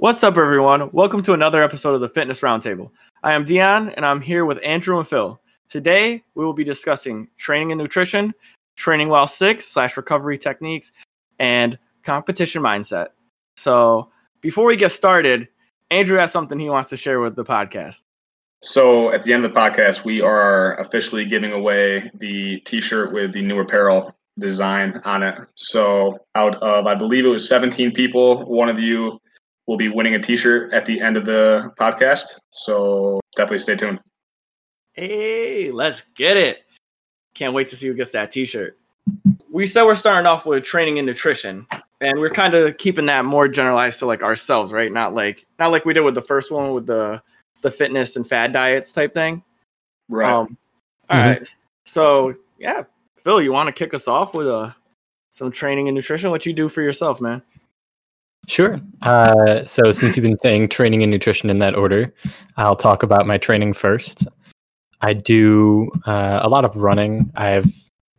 What's up, everyone? Welcome to another episode of the Fitness Roundtable. I am Dion, and I'm here with Andrew and Phil. Today, we will be discussing training and nutrition, training while sick slash recovery techniques, and competition mindset. So, before we get started, Andrew has something he wants to share with the podcast. So, at the end of the podcast, we are officially giving away the T-shirt with the new apparel design on it. So, out of I believe it was 17 people, one of you will be winning a T-shirt at the end of the podcast. So definitely stay tuned. Hey, let's get it! Can't wait to see who gets that T-shirt. We said we're starting off with training and nutrition, and we're kind of keeping that more generalized to like ourselves, right? Not like not like we did with the first one with the the fitness and fad diets type thing. Right. Um, all mm-hmm. right. So yeah, Phil, you want to kick us off with uh, some training and nutrition? What you do for yourself, man? Sure. Uh, so, since you've been saying training and nutrition in that order, I'll talk about my training first. I do uh, a lot of running. I've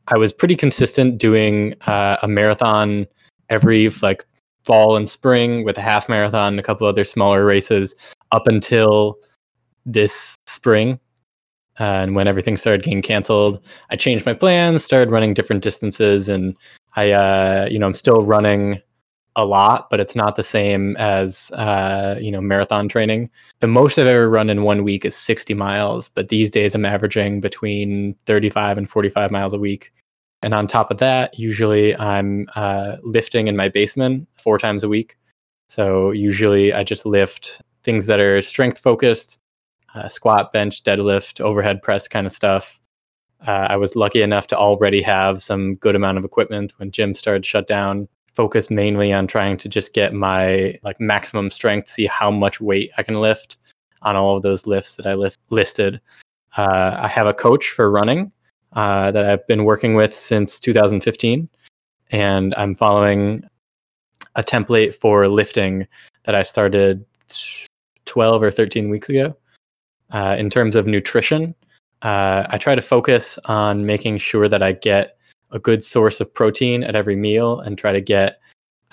I was pretty consistent doing uh, a marathon every like fall and spring with a half marathon, a couple other smaller races up until this spring. Uh, and when everything started getting canceled, I changed my plans, started running different distances, and I, uh, you know, I'm still running a lot, but it's not the same as uh, you know marathon training. The most I've ever run in one week is 60 miles, but these days I'm averaging between 35 and 45 miles a week. And on top of that, usually I'm uh, lifting in my basement four times a week. So usually I just lift things that are strength focused, uh, squat, bench, deadlift, overhead press kind of stuff. Uh, I was lucky enough to already have some good amount of equipment when gym started shut down focused mainly on trying to just get my like maximum strength, see how much weight I can lift on all of those lifts that I lift listed. Uh, I have a coach for running uh, that I've been working with since 2015, and I'm following a template for lifting that I started 12 or 13 weeks ago. Uh, in terms of nutrition, uh, I try to focus on making sure that I get a good source of protein at every meal and try to get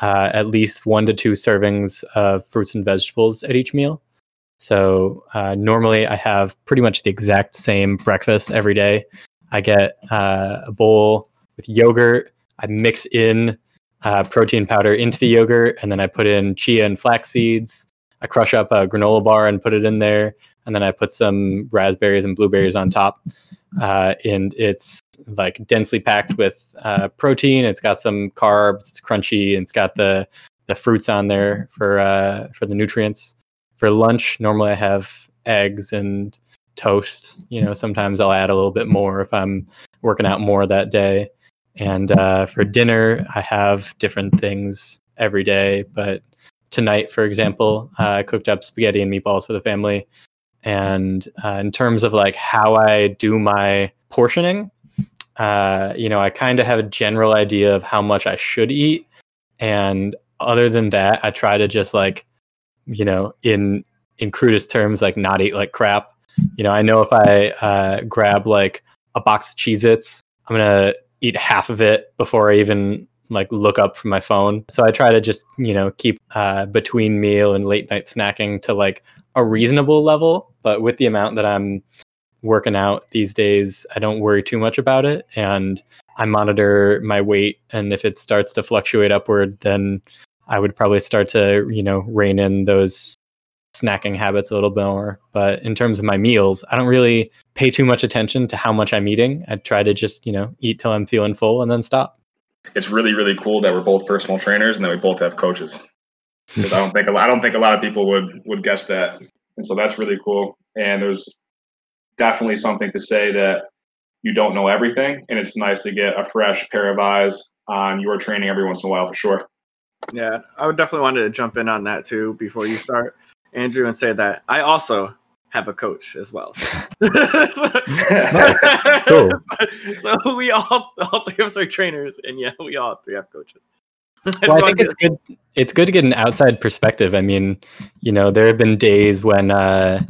uh, at least one to two servings of fruits and vegetables at each meal. So uh, normally I have pretty much the exact same breakfast every day. I get uh, a bowl with yogurt. I mix in uh, protein powder into the yogurt, and then I put in chia and flax seeds. I crush up a granola bar and put it in there, and then I put some raspberries and blueberries on top. Uh, and it's like densely packed with uh, protein. It's got some carbs. It's crunchy. And it's got the the fruits on there for uh, for the nutrients. For lunch, normally I have eggs and toast. You know, sometimes I'll add a little bit more if I'm working out more that day. And uh, for dinner, I have different things every day. But tonight, for example, I cooked up spaghetti and meatballs for the family. And uh, in terms of like how I do my portioning, uh, you know, I kind of have a general idea of how much I should eat. And other than that, I try to just like, you know, in in crudest terms, like not eat like crap. You know, I know if I uh, grab like a box of Cheez Its, I'm gonna eat half of it before I even like look up from my phone. So I try to just, you know, keep uh, between meal and late night snacking to like a reasonable level. But with the amount that I'm working out these days, I don't worry too much about it. And I monitor my weight. And if it starts to fluctuate upward, then I would probably start to, you know, rein in those snacking habits a little bit more. But in terms of my meals, I don't really pay too much attention to how much I'm eating. I try to just, you know, eat till I'm feeling full and then stop. It's really, really cool that we're both personal trainers and that we both have coaches. Because I don't think a lot, I don't think a lot of people would would guess that, and so that's really cool. And there's definitely something to say that you don't know everything, and it's nice to get a fresh pair of eyes on your training every once in a while for sure. Yeah, I would definitely want to jump in on that too before you start, Andrew, and say that I also have a coach as well. so, cool. so we all all three of us are trainers, and yeah, we all three have coaches. well, I think it's good. It's good to get an outside perspective. I mean, you know, there have been days when uh,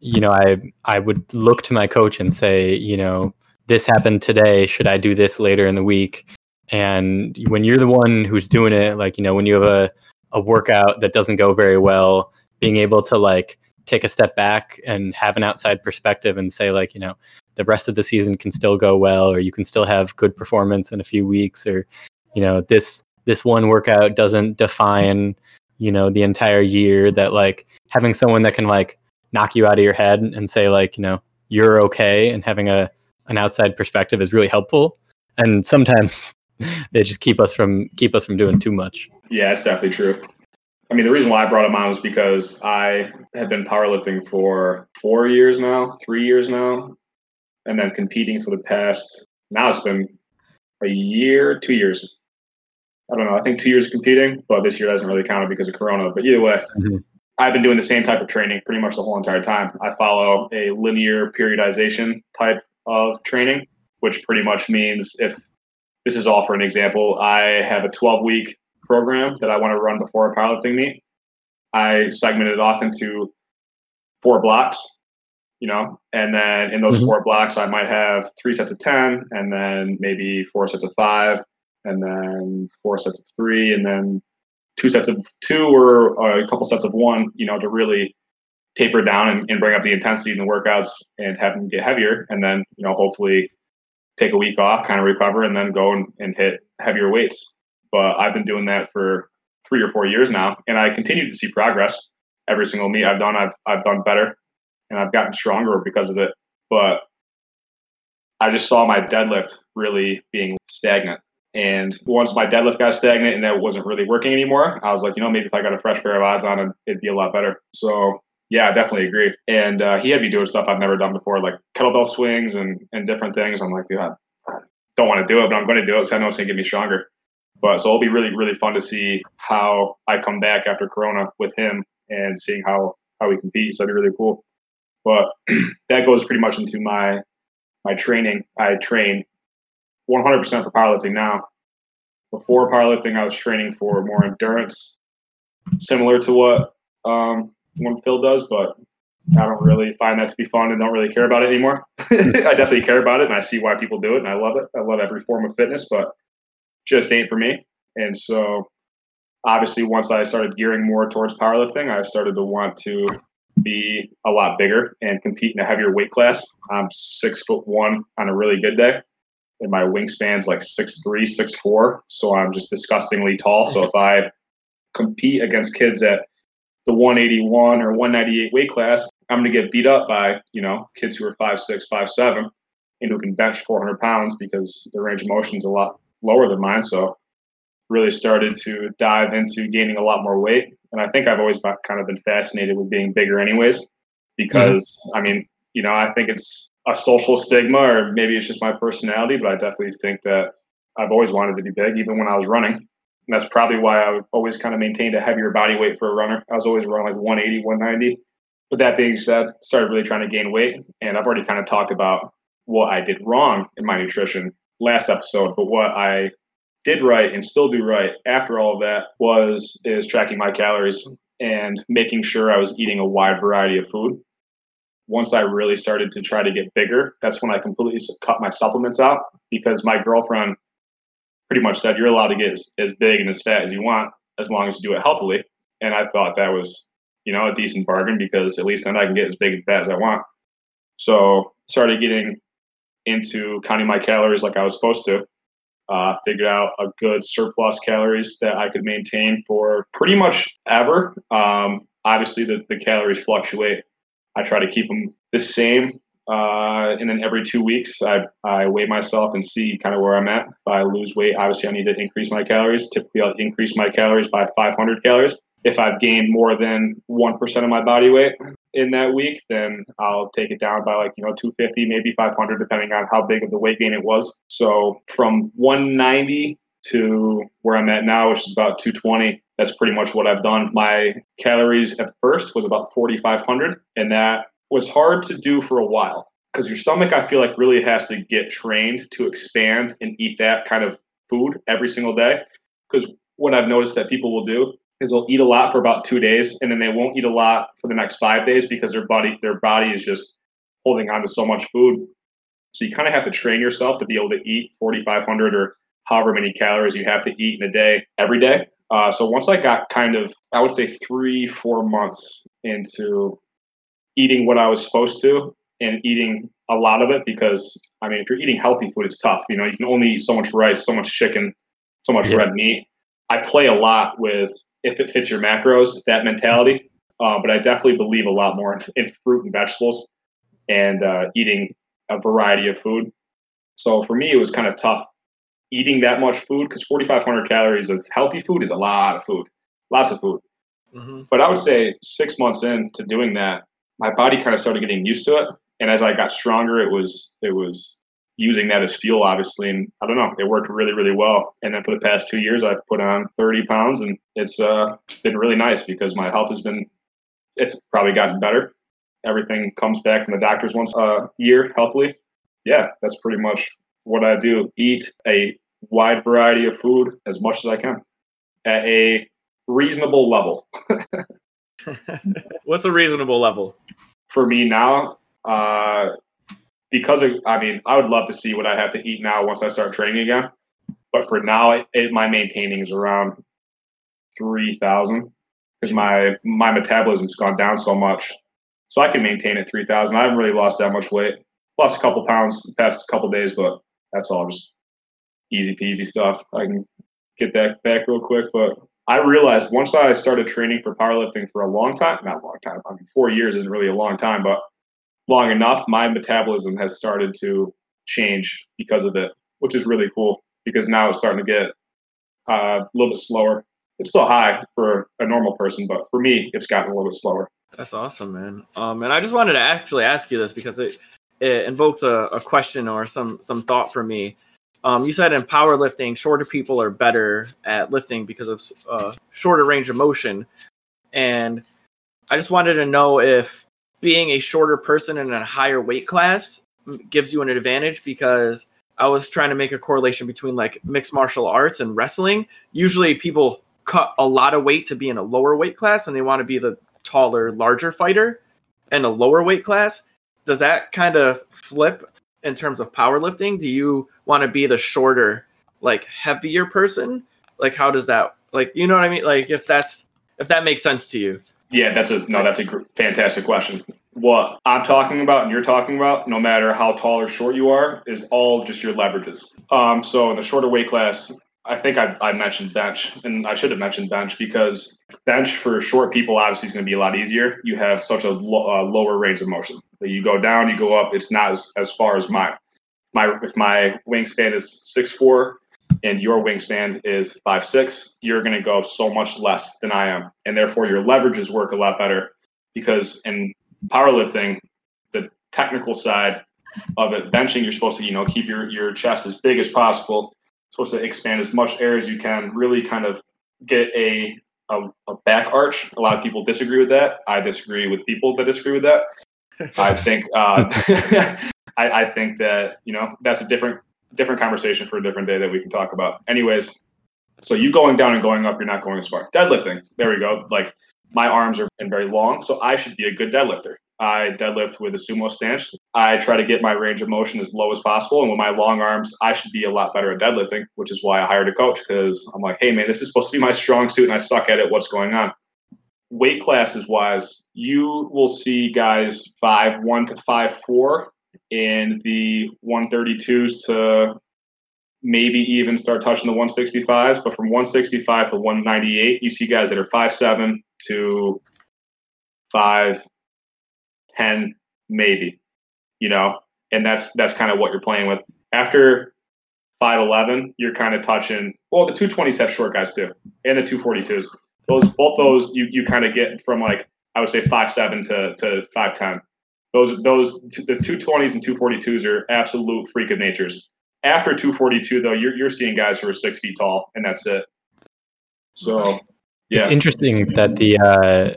you know, I I would look to my coach and say, you know, this happened today. Should I do this later in the week? And when you're the one who's doing it, like you know, when you have a a workout that doesn't go very well, being able to like take a step back and have an outside perspective and say like, you know, the rest of the season can still go well or you can still have good performance in a few weeks or you know, this this one workout doesn't define, you know, the entire year that like having someone that can like knock you out of your head and say like, you know, you're okay and having a an outside perspective is really helpful. And sometimes they just keep us from keep us from doing too much. Yeah, it's definitely true. I mean, the reason why I brought him on was because I have been powerlifting for four years now, three years now, and then competing for the past. Now it's been a year, two years. I don't know. I think two years of competing, but this year doesn't really count because of Corona. But either way, mm-hmm. I've been doing the same type of training pretty much the whole entire time. I follow a linear periodization type of training, which pretty much means if this is all for an example, I have a 12 week program that I want to run before a powerlifting meet. I segment it off into four blocks, you know, and then in those mm-hmm. four blocks, I might have three sets of 10, and then maybe four sets of five, and then four sets of three, and then two sets of two or uh, a couple sets of one, you know, to really taper down and, and bring up the intensity in the workouts and have them get heavier. And then, you know, hopefully take a week off, kind of recover, and then go and, and hit heavier weights. But I've been doing that for three or four years now, and I continue to see progress. Every single meet I've done, I've I've done better, and I've gotten stronger because of it. But I just saw my deadlift really being stagnant. And once my deadlift got stagnant and that wasn't really working anymore, I was like, you know, maybe if I got a fresh pair of odds on, it, it'd be a lot better. So yeah, I definitely agree. And uh, he had me doing stuff I've never done before, like kettlebell swings and and different things. I'm like, dude, I don't want to do it, but I'm going to do it because I know it's going to get me stronger. But so it'll be really really fun to see how I come back after Corona with him and seeing how how we compete. So it'll be really cool. But that goes pretty much into my my training. I train 100% for powerlifting now. Before powerlifting, I was training for more endurance, similar to what um, one Phil does, but I don't really find that to be fun and don't really care about it anymore. I definitely care about it and I see why people do it and I love it. I love every form of fitness, but just ain't for me. And so obviously once I started gearing more towards powerlifting, I started to want to be a lot bigger and compete in a heavier weight class. I'm six foot one on a really good day and my wingspan's like six three, six four. So I'm just disgustingly tall. So if I compete against kids at the 181 or 198 weight class, I'm going to get beat up by you know kids who are five six, five seven, and who can bench 400 pounds because their range of motion is a lot lower than mine. So really started to dive into gaining a lot more weight. And I think I've always kind of been fascinated with being bigger, anyways, because mm-hmm. I mean, you know, I think it's a social stigma, or maybe it's just my personality, but I definitely think that I've always wanted to be big, even when I was running. And that's probably why I always kind of maintained a heavier body weight for a runner. I was always running like 180, 190. But that being said, started really trying to gain weight. And I've already kind of talked about what I did wrong in my nutrition last episode, but what I did right and still do right after all of that was is tracking my calories and making sure I was eating a wide variety of food once I really started to try to get bigger, that's when I completely cut my supplements out because my girlfriend pretty much said, You're allowed to get as, as big and as fat as you want as long as you do it healthily. And I thought that was, you know, a decent bargain because at least then I can get as big and fat as I want. So started getting into counting my calories like I was supposed to. Uh, figured out a good surplus calories that I could maintain for pretty much ever. Um, obviously, the, the calories fluctuate I try to keep them the same. Uh, and then every two weeks, I, I weigh myself and see kind of where I'm at. If I lose weight, obviously I need to increase my calories. Typically, I'll increase my calories by 500 calories. If I've gained more than 1% of my body weight in that week, then I'll take it down by like, you know, 250, maybe 500, depending on how big of the weight gain it was. So from 190 to where I'm at now, which is about 220, that's pretty much what I've done. My calories at first was about 4,500, and that was hard to do for a while because your stomach, I feel like, really has to get trained to expand and eat that kind of food every single day. Because what I've noticed that people will do is they'll eat a lot for about two days, and then they won't eat a lot for the next five days because their body their body is just holding on to so much food. So you kind of have to train yourself to be able to eat 4,500 or however many calories you have to eat in a day every day Uh, so once I got kind of, I would say three, four months into eating what I was supposed to and eating a lot of it because I mean, if you're eating healthy food, it's tough. You know, you can only eat so much rice, so much chicken, so much Yeah. red meat. I play a lot with if it fits your macros, that mentality. Uh, but I definitely believe a lot more in, in fruit and vegetables and uh, eating a variety of food. So for me, it was kind of tough eating that much food because 4,500 calories of healthy food is a lot of food, lots of food. hmm But I would say six months into doing that, my body kind of started getting used to it. And as I got stronger, it was it was using that as fuel, obviously. And I don't know, it worked really, really well. And then for the past two years, I've put on 30 pounds, and it's uh, been really nice because my health has been it's probably gotten better. Everything comes back from the doctors once a year healthily. Yeah, that's pretty much what I do. Eat a wide variety of food as much as I can at a reasonable level. What's a reasonable level? for me now, uh, because of, I mean, I would love to see what I have to eat now once I start training again. But for now, it, it, my maintaining is around three thousand because my my metabolism's gone down so much, so I can maintain at three thousand. I haven't really lost that much weight, lost a couple pounds the past couple days, but that's all just easy peasy stuff. I can get that back real quick, but I realized once I started training for powerlifting for a long time, not a long time, I mean, four years isn't really a long time, but long enough, my metabolism has started to change because of it, which is really cool because now it's starting to get uh, a little bit slower. It's still high for a normal person, but for me, it's gotten a little bit slower. That's awesome, man. Um, and I just wanted to actually ask you this because it it invoked a, a question or some some thought for me. Um, you said in powerlifting, shorter people are better at lifting because of uh, shorter range of motion, and I just wanted to know if being a shorter person in a higher weight class gives you an advantage because I was trying to make a correlation between like mixed martial arts and wrestling. Usually, people cut a lot of weight to be in a lower weight class, and they want to be the taller, larger fighter in a lower weight class. Does that kind of flip in terms of powerlifting? Do you want to be the shorter, like heavier person? Like how does that like you know what I mean? Like if that's if that makes sense to you. Yeah, that's a no, that's a gr- fantastic question. What I'm talking about and you're talking about, no matter how tall or short you are, is all just your leverages. Um, so in the shorter weight class, I think I, I mentioned bench, and I should have mentioned bench because bench for short people obviously is going to be a lot easier. You have such a lo- uh, lower range of motion you go down, you go up. It's not as, as far as mine. My if my wingspan is six four and your wingspan is five six, you're going to go so much less than I am, and therefore your leverages work a lot better because in powerlifting, the technical side of it, benching, you're supposed to you know keep your your chest as big as possible, supposed to expand as much air as you can, really kind of get a a, a back arch. A lot of people disagree with that. I disagree with people that disagree with that. I think uh, I, I think that you know that's a different different conversation for a different day that we can talk about. Anyways, so you going down and going up, you're not going as far. Deadlifting, there we go. Like my arms are and very long, so I should be a good deadlifter. I deadlift with a sumo stance. I try to get my range of motion as low as possible, and with my long arms, I should be a lot better at deadlifting, which is why I hired a coach because I'm like, hey man, this is supposed to be my strong suit, and I suck at it. What's going on? Weight classes wise, you will see guys five one to five four in the 132s to maybe even start touching the 165s. But from 165 to 198, you see guys that are five seven to five ten, maybe. You know, and that's that's kind of what you're playing with. After 5'11, you're kind of touching. Well, the 220s have short guys too, and the 242s. Those both those you you kind of get from like I would say five seven to to five ten. Those those the 220s and 242s are absolute freak of natures. After 242 though, you're you're seeing guys who are six feet tall, and that's it. So yeah. It's interesting that the uh,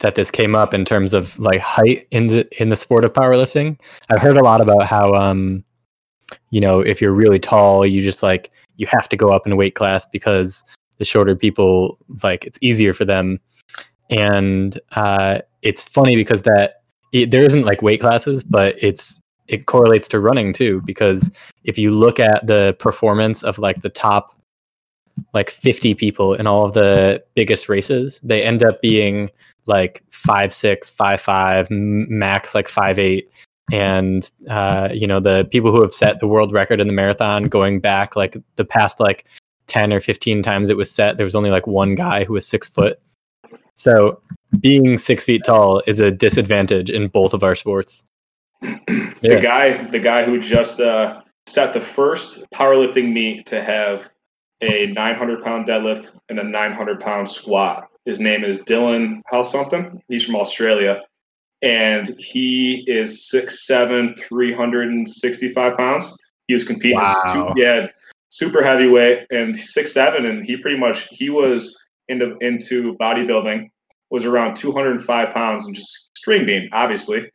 that this came up in terms of like height in the in the sport of powerlifting. I've heard a lot about how um, you know if you're really tall, you just like you have to go up in weight class because the shorter people like it's easier for them. And uh, it's funny because that it, there isn't like weight classes, but it's it correlates to running too because if you look at the performance of like the top like 50 people in all of the biggest races, they end up being like five six, five five, max like five eight. And uh, you know, the people who have set the world record in the marathon going back like the past like 10 or 15 times it was set, there was only like one guy who was six foot. So being six feet tall is a disadvantage in both of our sports. the yeah. guy, the guy who just uh, set the first powerlifting meet to have a 900 pound deadlift and a 900 pound squat. His name is Dylan Hell something. He's from Australia, and he is 6'7", 365 pounds. He was competing. Wow. Two, yeah, super heavyweight and six seven, and he pretty much he was into into bodybuilding. Was around 205 pounds and just string bean, obviously.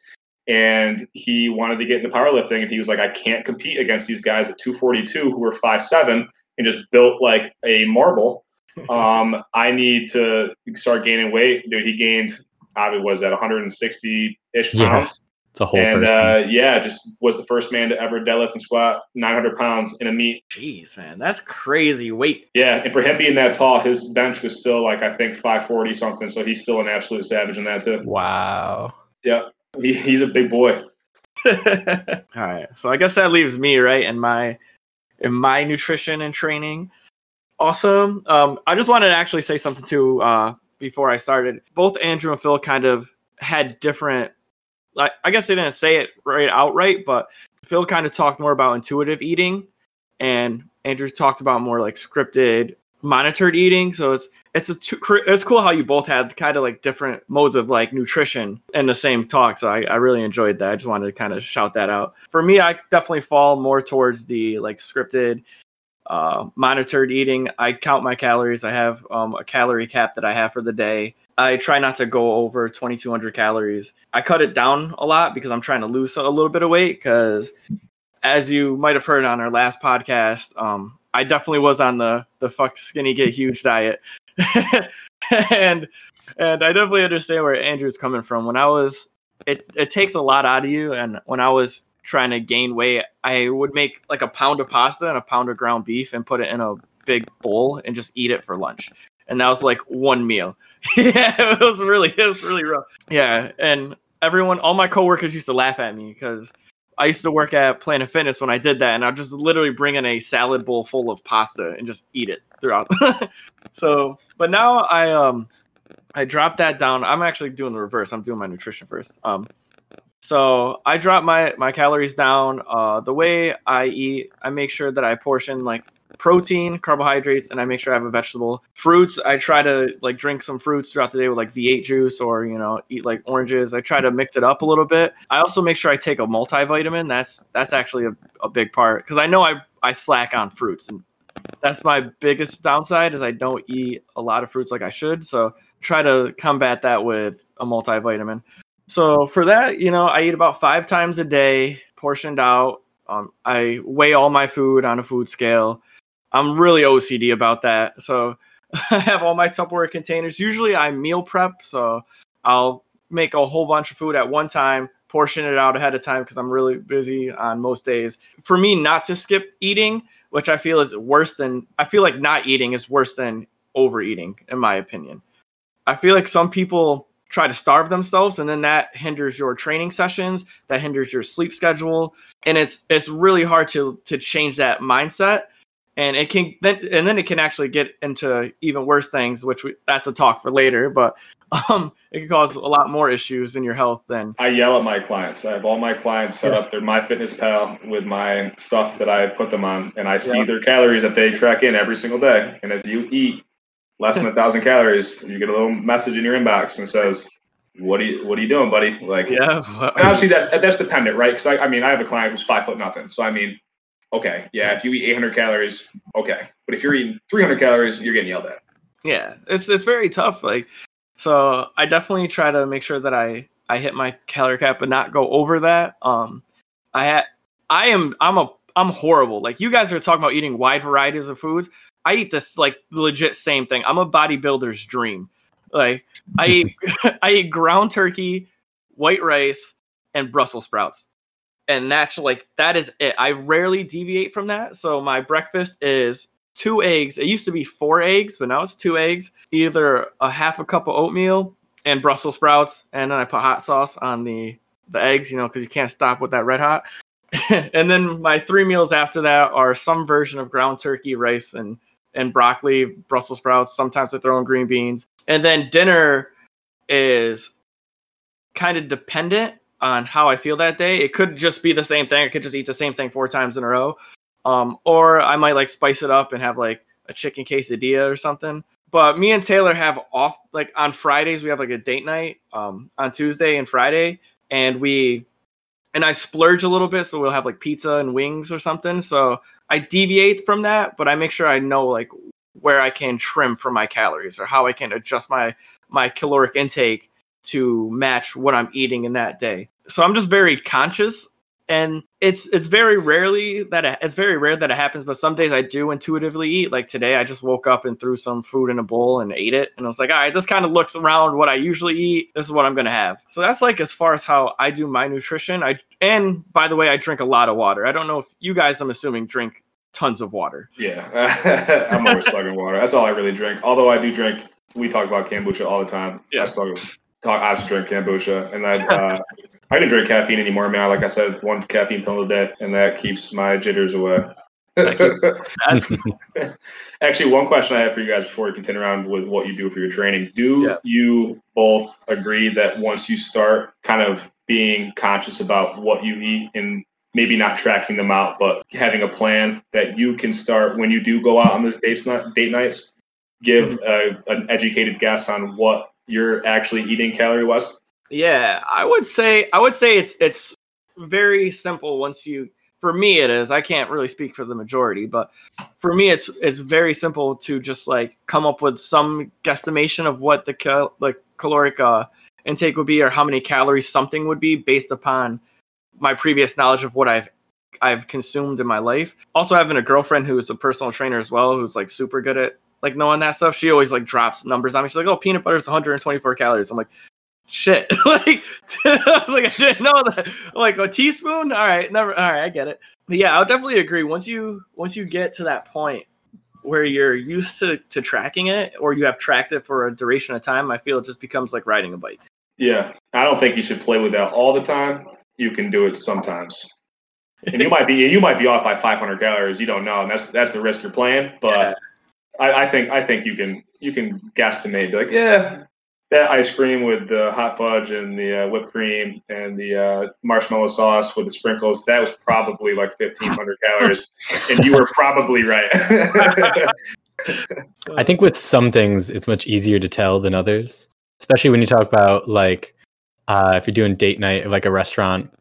And he wanted to get into powerlifting and he was like i can't compete against these guys at 242 who are five seven and just built like a marble. Um, i need to start gaining weight. Dude he gained probably was at 160 ish pounds yeah, it's a whole and uh, yeah just was the first man to ever deadlift and squat 900 pounds in a meet jeez man that's crazy weight yeah and for him being that tall his bench was still like i think 540 something so he's still an absolute savage in that too wow yeah he, he's a big boy. All right. So I guess that leaves me, right, in my in my nutrition and training. Awesome. Um, I just wanted to actually say something too uh, before I started. Both Andrew and Phil kind of had different like I guess they didn't say it right outright, but Phil kind of talked more about intuitive eating and Andrew talked about more like scripted monitored eating. So it's it's a two, it's cool how you both had kind of like different modes of like nutrition in the same talk. So I, I really enjoyed that. I just wanted to kind of shout that out. For me, I definitely fall more towards the like scripted, uh, monitored eating. I count my calories. I have um, a calorie cap that I have for the day. I try not to go over 2200 calories. I cut it down a lot because I'm trying to lose a little bit of weight because as you might have heard on our last podcast, um, I definitely was on the the fuck skinny get huge diet. and and I definitely understand where Andrew's coming from. When I was it it takes a lot out of you and when I was trying to gain weight, I would make like a pound of pasta and a pound of ground beef and put it in a big bowl and just eat it for lunch. And that was like one meal. yeah, it was really it was really rough. Yeah, and everyone all my coworkers used to laugh at me because I used to work at Planet Fitness when I did that, and I'd just literally bring in a salad bowl full of pasta and just eat it throughout. so, but now I um I dropped that down. I'm actually doing the reverse. I'm doing my nutrition first. Um, so I drop my my calories down. Uh, the way I eat, I make sure that I portion like protein, carbohydrates, and I make sure I have a vegetable. Fruits, I try to like drink some fruits throughout the day with like V8 juice or, you know, eat like oranges. I try to mix it up a little bit. I also make sure I take a multivitamin. That's that's actually a, a big part because I know I, I slack on fruits and that's my biggest downside is I don't eat a lot of fruits like I should. So try to combat that with a multivitamin. So for that, you know, I eat about five times a day, portioned out. Um, I weigh all my food on a food scale. I'm really OCD about that. So I have all my Tupperware containers. Usually I meal prep, so I'll make a whole bunch of food at one time, portion it out ahead of time because I'm really busy on most days. For me, not to skip eating, which I feel is worse than I feel like not eating is worse than overeating, in my opinion. I feel like some people try to starve themselves and then that hinders your training sessions that hinders your sleep schedule and it's it's really hard to to change that mindset and it can then and then it can actually get into even worse things which we, that's a talk for later but um it can cause a lot more issues in your health than i yell at my clients. I have all my clients set yeah. up their MyFitnessPal with my stuff that i put them on and i see yeah. their calories that they track in every single day. And if you eat less than a thousand calories you get a little message in your inbox and says what are you what are you doing buddy? Like yeah And obviously that's that's dependent right? Because I, I mean i have a client who's five foot nothing. So i mean okay, yeah, if you eat 800 calories, okay. But if you're eating 300 calories, you're getting yelled at. Yeah, it's it's very tough. Like, so I definitely try to make sure that I I hit my calorie cap, but not go over that. Um, I had I am I'm a I'm horrible. Like you guys are talking about eating wide varieties of foods. I eat this like legit same thing. I'm a bodybuilder's dream. Like I eat I eat ground turkey, white rice, and Brussels sprouts and that's like that is it. I rarely deviate from that. So my breakfast is two eggs. It used to be four eggs, but now it's two eggs. Either a half a cup of oatmeal and Brussels sprouts, and then I put hot sauce on the the eggs, you know, because you can't stop with that red hot. and then my three meals after that are some version of ground turkey, rice, and and broccoli, Brussels sprouts. Sometimes I throw in green beans, and then dinner is kind of dependent on how I feel that day. It could just be the same thing. I could just eat the same thing four times in a row. Um, or I might like spice it up and have like a chicken quesadilla or something. But me and Taylor have off like on Fridays we have like a date night um, on Tuesday and Friday, and we and I splurge a little bit, so we'll have like pizza and wings or something. So I deviate from that, but I make sure I know like where I can trim for my calories or how I can adjust my my caloric intake to match what I'm eating in that day. So I'm just very conscious and it's it's very rarely that it, it's very rare that it happens but some days i do intuitively eat. Like today i just woke up and threw some food in a bowl and ate it and i was like all right this kind of looks around what i usually eat. This is what i'm gonna have. So that's like as far as how i do my nutrition. I and by the way i drink a lot of water. I don't know if you guys i'm assuming drink tons of water. Yeah. I'm always slugging water. That's all i really drink. Although i do drink we talk about kombucha all the time. Yeah. i talk, talk i just drink kombucha and i uh, I didn't drink caffeine anymore, man. Like I said, one caffeine pill a day, and that keeps my jitters away. Actually, one question I have for you guys before we continue around with what you do for your training. Do yeah. you both agree that once you start kind of being conscious about what you eat and maybe not tracking them out, but having a plan that you can start when you do go out on those dates, not date nights, give mm-hmm. a, an educated guess on what you're actually eating calorie wise? Yeah, I would say I would say it's it's very simple once you for me it is. I can't really speak for the majority, but for me it's it's very simple to just like come up with some guesstimation of what the cal- like caloric uh, intake would be or how many calories something would be based upon my previous knowledge of what I've I've consumed in my life. Also having a girlfriend who's a personal trainer as well who's like super good at like knowing that stuff. She always like drops numbers on me. She's like, "Oh, peanut butter is 124 calories." I'm like, shit. like I was like, I didn't know that. like a teaspoon. All right, never. All right, I get it. But yeah, I'll definitely agree. Once you once you get to that point where you're used to to tracking it, or you have tracked it for a duration of time, I feel it just becomes like riding a bike. Yeah, I don't think you should play with that all the time. You can do it sometimes. and you might be you might be off by 500 calories. You don't know, and that's that's the risk you're playing. But yeah. I, I, think I think you can you can guesstimate. Be like, yeah, that ice cream with the hot fudge and the uh, whipped cream and the uh, marshmallow sauce with the sprinkles, that was probably like 1,500 calories. And you were probably right. I think with some things, it's much easier to tell than others, especially when you talk about like uh, if you're doing date night at like a restaurant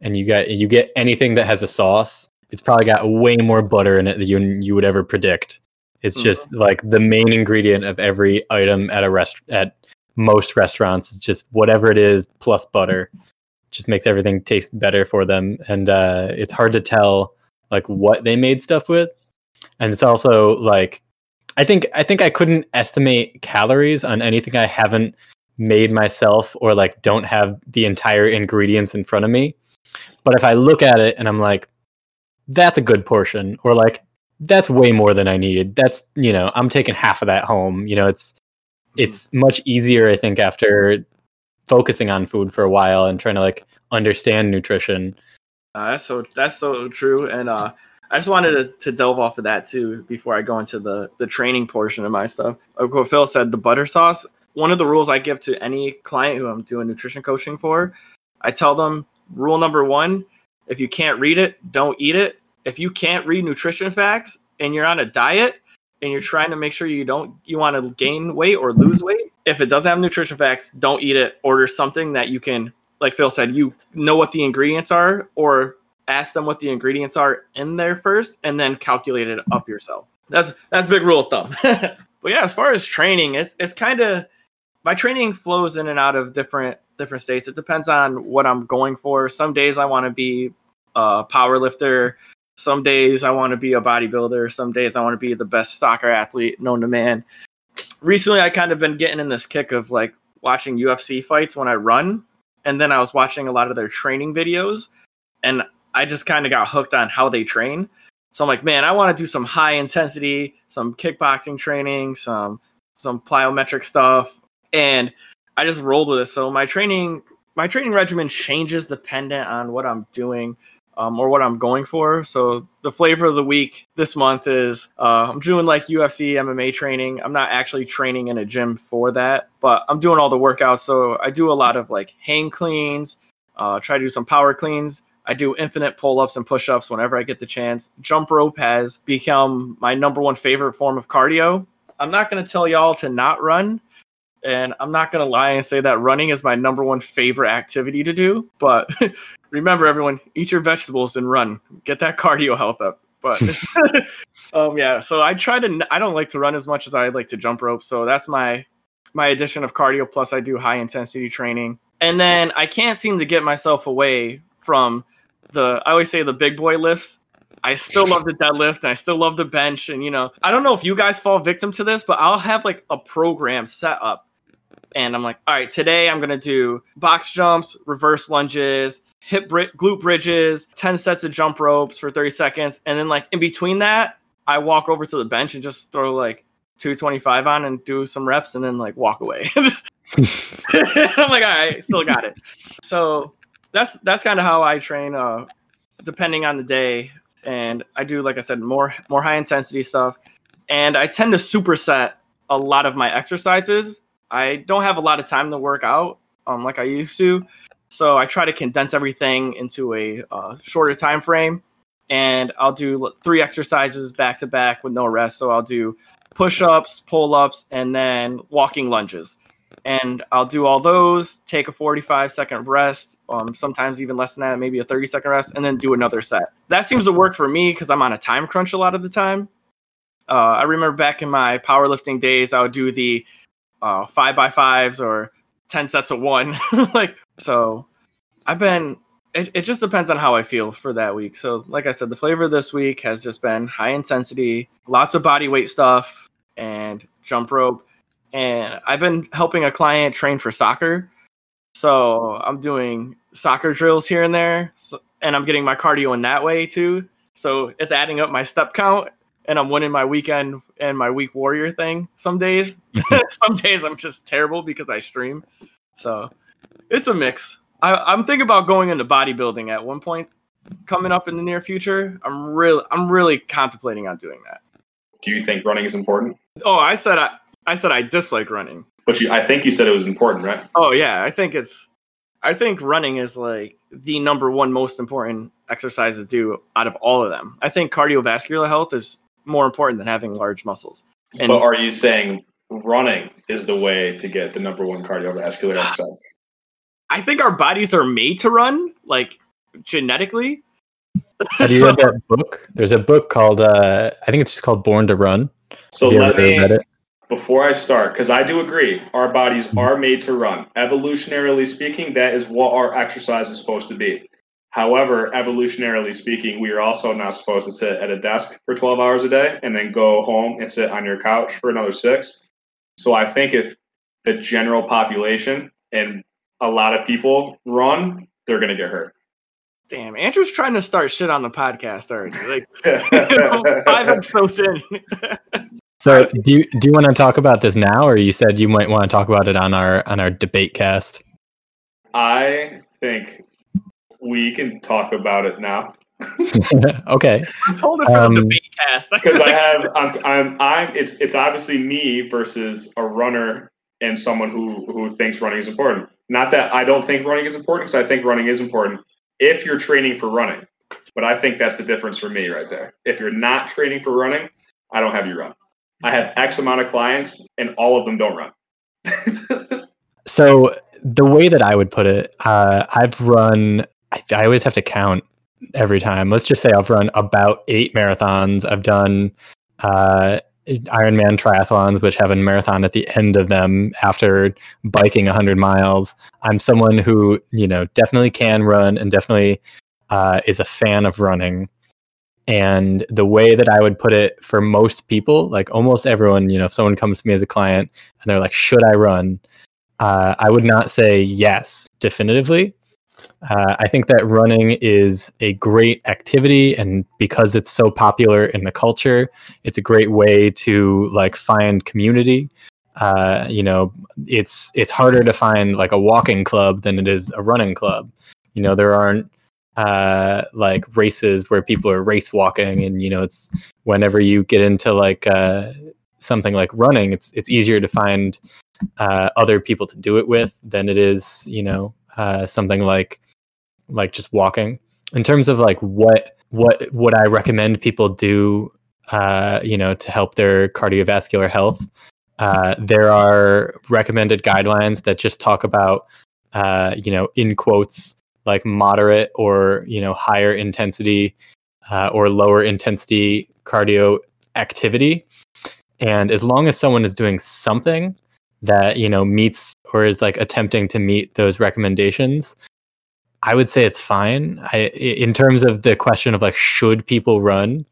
and you get you get anything that has a sauce, it's probably got way more butter in it than you, you would ever predict. It's mm-hmm. just like the main ingredient of every item at a rest at most restaurants is just whatever it is plus butter. Just makes everything taste better for them. And uh, it's hard to tell like what they made stuff with. And it's also like i think i think i couldn't estimate calories on anything i haven't made myself or like don't have the entire ingredients in front of me. But if i look at it and i'm like that's a good portion or like that's way more than i need that's you know i'm taking half of that home you know it's it's much easier, I think, after focusing on food for a while and trying to like understand nutrition. Uh, that's so that's so true, and uh, I just wanted to, to delve off of that too before I go into the the training portion of my stuff. Like what Phil said, the butter sauce. One of the rules I give to any client who I'm doing nutrition coaching for, I tell them rule number one: if you can't read it, don't eat it. If you can't read nutrition facts and you're on a diet, and you're trying to make sure you don't you want to gain weight or lose weight, if it doesn't have nutrition facts, don't eat it. Order something that you can, like Phil said, you know what the ingredients are, or ask them what the ingredients are in there first, and then calculate it up yourself. That's that's big rule of thumb. but yeah, as far as training, it's it's kind of my training flows in and out of different different states. It depends on what I'm going for. Some days I want to be a power lifter some days I want to be a bodybuilder. Some days I want to be the best soccer athlete known to man. Recently, I kind of been getting in this kick of like watching UFC fights when I run, and then I was watching a lot of their training videos, and I just kind of got hooked on how they train. So I'm like, man, I want to do some high intensity, some kickboxing training, some some plyometric stuff, and I just rolled with it. So my training my training regimen changes dependent on what I'm doing. Um, or what I'm going for. So the flavor of the week this month is uh, I'm doing like UFC MMA training. I'm not actually training in a gym for that, but I'm doing all the workouts. So I do a lot of like hang cleans, uh, try to do some power cleans. I do infinite pull ups and push ups whenever I get the chance. Jump rope has become my number one favorite form of cardio. I'm not going to tell y'all to not run. And I'm not going to lie and say that running is my number one favorite activity to do. But remember, everyone, eat your vegetables and run. Get that cardio health up. But um, yeah, so I try to, I don't like to run as much as I like to jump rope. So that's my my addition of cardio plus I do high intensity training. And then I can't seem to get myself away from the I always say the big boy lifts. I still love the deadlift and I still love the bench. And you know, I don't know if you guys fall victim to this, but I'll have like a program set up. And I'm like, all right, today I'm gonna do box jumps, reverse lunges, hip bri- glute bridges, 10 sets of jump ropes for 30 seconds. And then like in between that, I walk over to the bench and just throw like 225 on and do some reps and then like walk away. I'm like, all right, still got it. So that's that's kind of how I train, uh, depending on the day. And I do, like I said, more more high intensity stuff. And I tend to superset a lot of my exercises. I don't have a lot of time to work out, um, like I used to. So I try to condense everything into a uh, shorter time frame. And I'll do three exercises back to back with no rest. So I'll do push ups, pull ups, and then walking lunges and I'll do all those, take a 45 second rest, um, sometimes even less than that, maybe a 30 second rest, and then do another set. That seems to work for me because I'm on a time crunch a lot of the time. Uh, I remember back in my powerlifting days, I would do the uh, five by fives or 10 sets of one. like, so I've been, it, it just depends on how I feel for that week. So, like I said, the flavor this week has just been high intensity, lots of body weight stuff, and jump rope and I've been helping a client train for soccer. So I'm doing soccer drills here and there, so, and I'm getting my cardio in that way too. So it's adding up my step count, and I'm winning my weekend and my week warrior thing. Some days, some days I'm just terrible because I stream. So it's a mix. I, am thinking about going into bodybuilding at one point coming up in the near future. I'm really, I'm really contemplating on doing that. Do you think running is important? Oh, I said I, I said I dislike running. But you, I think you said it was important, right? Oh yeah, I think it's. I think running is like the number one most important exercise to do out of all of them. I think cardiovascular health is more important than having large muscles. And but are you saying running is the way to get the number one cardiovascular exercise? I think our bodies are made to run, like genetically. Have you so, read that book? There's a book called uh, I think it's just called Born to Run. So let me before I start, because I do agree, our bodies are made to run. Evolutionarily speaking, that is what our exercise is supposed to be. However, evolutionarily speaking, we are also not supposed to sit at a desk for 12 hours a day and then go home and sit on your couch for another six. So I think if the general population and a lot of people run, they're going to get hurt. Damn, Andrew's trying to start shit on the podcast already. Like five episodes in. So do you do you want to talk about this now, or you said you might want to talk about it on our on our debate cast? I think we can talk about it now. okay. Let's hold it for um, the debate cast because I have I'm I'm I'm it's it's obviously me versus a runner and someone who who thinks running is important. Not that I don't think running is important because I think running is important if you're training for running. But I think that's the difference for me right there. If you're not training for running, I don't have you run. I have X amount of clients, and all of them don't run. so the way that I would put it, uh, I've run. I, I always have to count every time. Let's just say I've run about eight marathons. I've done uh, Ironman triathlons, which have a marathon at the end of them after biking 100 miles. I'm someone who, you know, definitely can run and definitely uh, is a fan of running. And the way that I would put it for most people, like almost everyone, you know, if someone comes to me as a client and they're like, should I run? Uh, I would not say yes definitively. Uh, I think that running is a great activity, and because it's so popular in the culture, it's a great way to like find community. Uh, you know, it's it's harder to find like a walking club than it is a running club. You know, there aren't uh, like races where people are race walking, and you know, it's whenever you get into like uh, something like running, it's it's easier to find uh, other people to do it with than it is, you know, uh, something like like just walking. In terms of like what what would I recommend people do, uh, you know, to help their cardiovascular health? Uh, there are recommended guidelines that just talk about, uh, you know, in quotes like moderate or you know higher intensity uh, or lower intensity cardio activity. And as long as someone is doing something that you know meets or is like attempting to meet those recommendations, I would say it's fine. I, in terms of the question of like, should people run?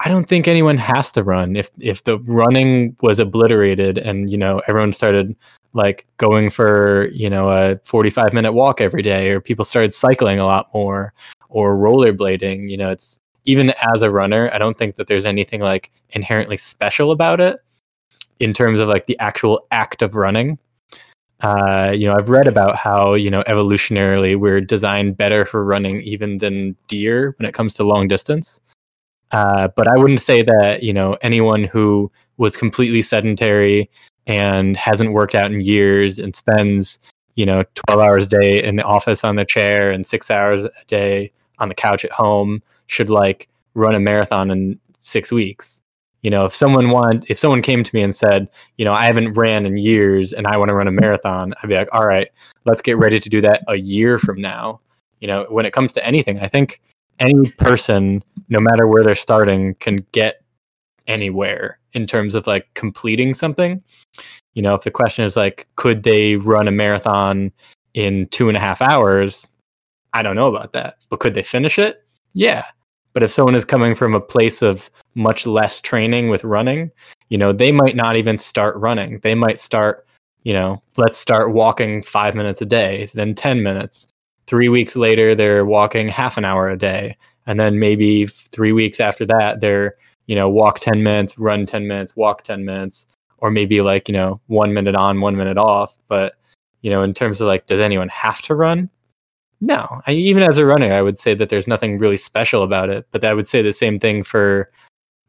I don't think anyone has to run. If if the running was obliterated and you know everyone started like going for you know a 45 minute walk every day, or people started cycling a lot more, or rollerblading, you know, it's even as a runner, I don't think that there's anything like inherently special about it in terms of like the actual act of running uh, you know, I've read about how you know evolutionarily we're designed better for running even than deer when it comes to long distance. Uh, but I wouldn't say that you know anyone who was completely sedentary and hasn't worked out in years and spends you know 12 hours a day in the office on the chair and six hours a day on the couch at home should like run a marathon in six weeks you know if someone want if someone came to me and said you know i haven't ran in years and i want to run a marathon i'd be like all right let's get ready to do that a year from now. You know when it comes to anything i think any person no matter where they're starting can get anywhere in terms of like completing something. You know if the question is like could they run a marathon in two and a half hours? I don't know about that but could they finish it? Yeah but if someone is coming from a place of much less training with running, you know, they might not even start running. They might start, you know, let's start walking five minutes a day, then 10 minutes. Three weeks later, they're walking half an hour a day. And then maybe three weeks after that, they're, you know, walk 10 minutes, run 10 minutes, walk 10 minutes, or maybe like, you know, one minute on, one minute off. But, you know, in terms of like, does anyone have to run? No, I, even as a runner, I would say that there's nothing really special about it. But I would say the same thing for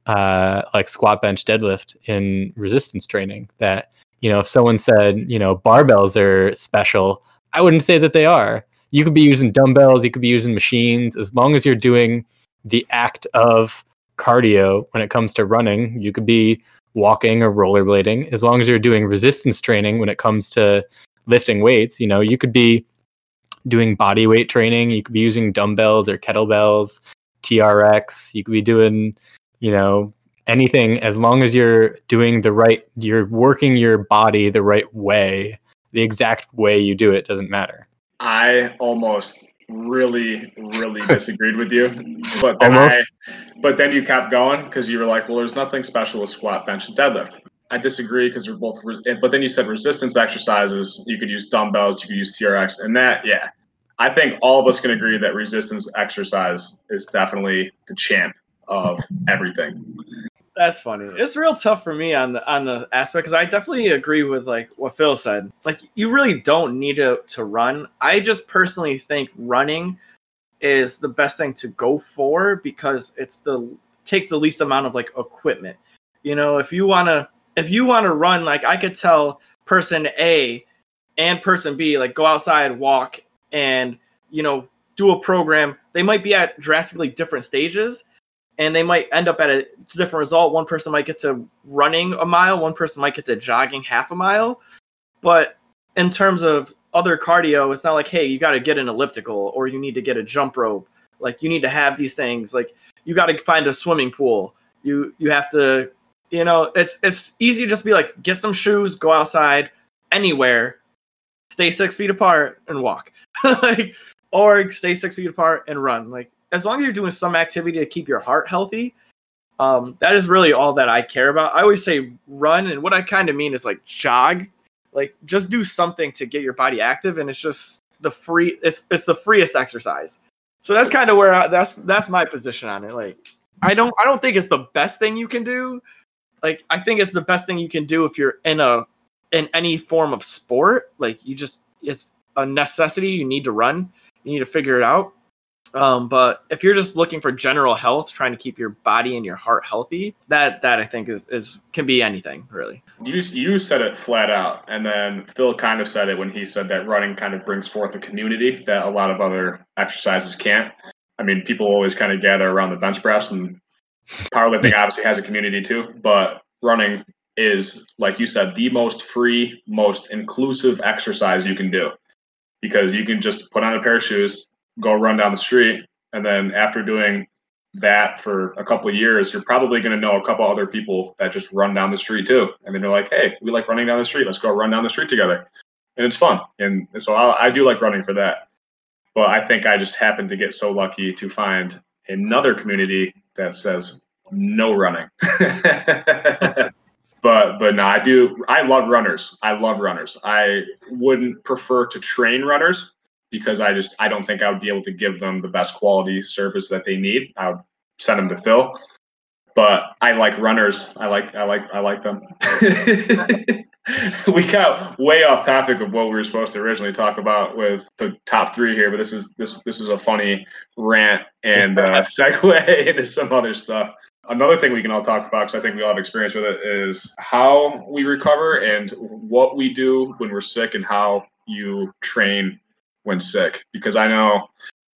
uh, like squat, bench, deadlift in resistance training. That you know, if someone said you know barbells are special, I wouldn't say that they are. You could be using dumbbells, you could be using machines, as long as you're doing the act of cardio when it comes to running. You could be walking or rollerblading, as long as you're doing resistance training when it comes to lifting weights. You know, you could be doing body weight training. You could be using dumbbells or kettlebells, TRX. You could be doing, you know, anything as long as you're doing the right, you're working your body the right way. The exact way you do it doesn't matter. I almost really, really disagreed with you, but then almost? I, but then you kept going because you were like, well, there's nothing special with squat, bench, and deadlift. I disagree because they're both. But then you said resistance exercises. You could use dumbbells. You could use TRX, and that, yeah, I think all of us can agree that resistance exercise is definitely the champ of everything. That's funny. It's real tough for me on the on the aspect because I definitely agree with like what Phil said. Like you really don't need to to run. I just personally think running is the best thing to go for because it's the takes the least amount of like equipment. You know, if you want to if you want to run, like I could tell person A and person B, like go outside, walk, and you know do a program. They might be at drastically different stages, and they might end up at a different result. One person might get to running a mile, one person might get to jogging half a mile. But in terms of other cardio, it's not like, hey, you got to get an elliptical or you need to get a jump rope. Like you need to have these things. Like you got to find a swimming pool. You you have to you know, it's it's easy to just be like, get some shoes, go outside, anywhere, stay six feet apart, and walk. like, or stay six feet apart and run. Like, as long as you're doing some activity to keep your heart healthy, um, that is really all that I care about. I always say run, and what I kind of mean is like jog. Like, just do something to get your body active, and it's just the free it's it's the freest exercise. So that's kind of where I, that's that's my position on it. Like I don't I don't think it's the best thing you can do. Like I think it's the best thing you can do if you're in a in any form of sport. Like you just it's a necessity. You need to run. You need to figure it out. Um, but if you're just looking for general health, trying to keep your body and your heart healthy, that that I think is is can be anything really. You you said it flat out, and then Phil kind of said it when he said that running kind of brings forth a community that a lot of other exercises can't. I mean, people always kind of gather around the bench press, and powerlifting obviously has a community too, but running is, like you said, the most free, most inclusive exercise you can do because you can just put on a pair of shoes, go run down the street, and then after doing that for a couple years, you're probably going to know a couple other people that just run down the street too. And then they're like, hey, we like running down the street. Let's go run down the street together. And it's fun. And so I, I do like running for that. But I think I just happened to get so lucky to find another community that says no running. but but no, I do. I love runners. I love runners. I wouldn't prefer to train runners because I just I don't think I would be able to give them the best quality service that they need. I would send them to Phil. But I like runners. I like I like I like them. we got way off topic of what we were supposed to originally talk about with the top three here, but this is this this was a funny rant and uh, segue into some other stuff. Another thing we can all talk about, because I think we all have experience with it, is how we recover and what we do when we're sick and how you train when sick. Because I know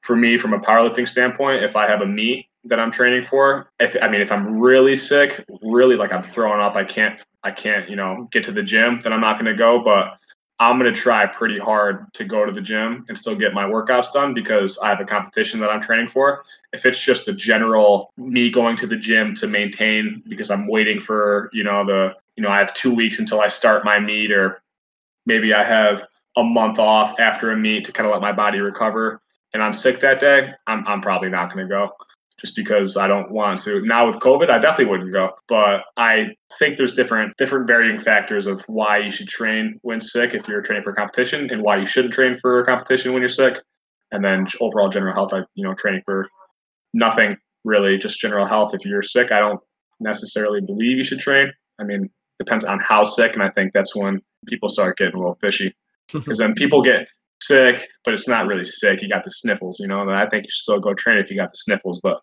for me, from a powerlifting standpoint, if I have a meet that I'm training for, if I mean if I'm really sick, really like I'm throwing up, I can't I can't, you know, get to the gym, then I'm not gonna go. But I'm going to try pretty hard to go to the gym and still get my workouts done because I have a competition that I'm training for. If it's just the general me going to the gym to maintain because I'm waiting for, you know, the, you know, I have two weeks until I start my meet, or maybe I have a month off after a meet to kind of let my body recover and I'm sick that day, I'm, I'm probably not going to go just because I don't want to. Now with COVID, I definitely wouldn't go. But I think there's different different varying factors of why you should train when sick if you're training for a competition, and why you shouldn't train for a competition when you're sick. And then overall general health, I you know training for nothing really, just general health. If you're sick, I don't necessarily believe you should train. I mean, depends on how sick, and I think that's when people start getting a little fishy because then people get sick, but it's not really sick. You got the sniffles, you know. And I think you still go train if you got the sniffles. But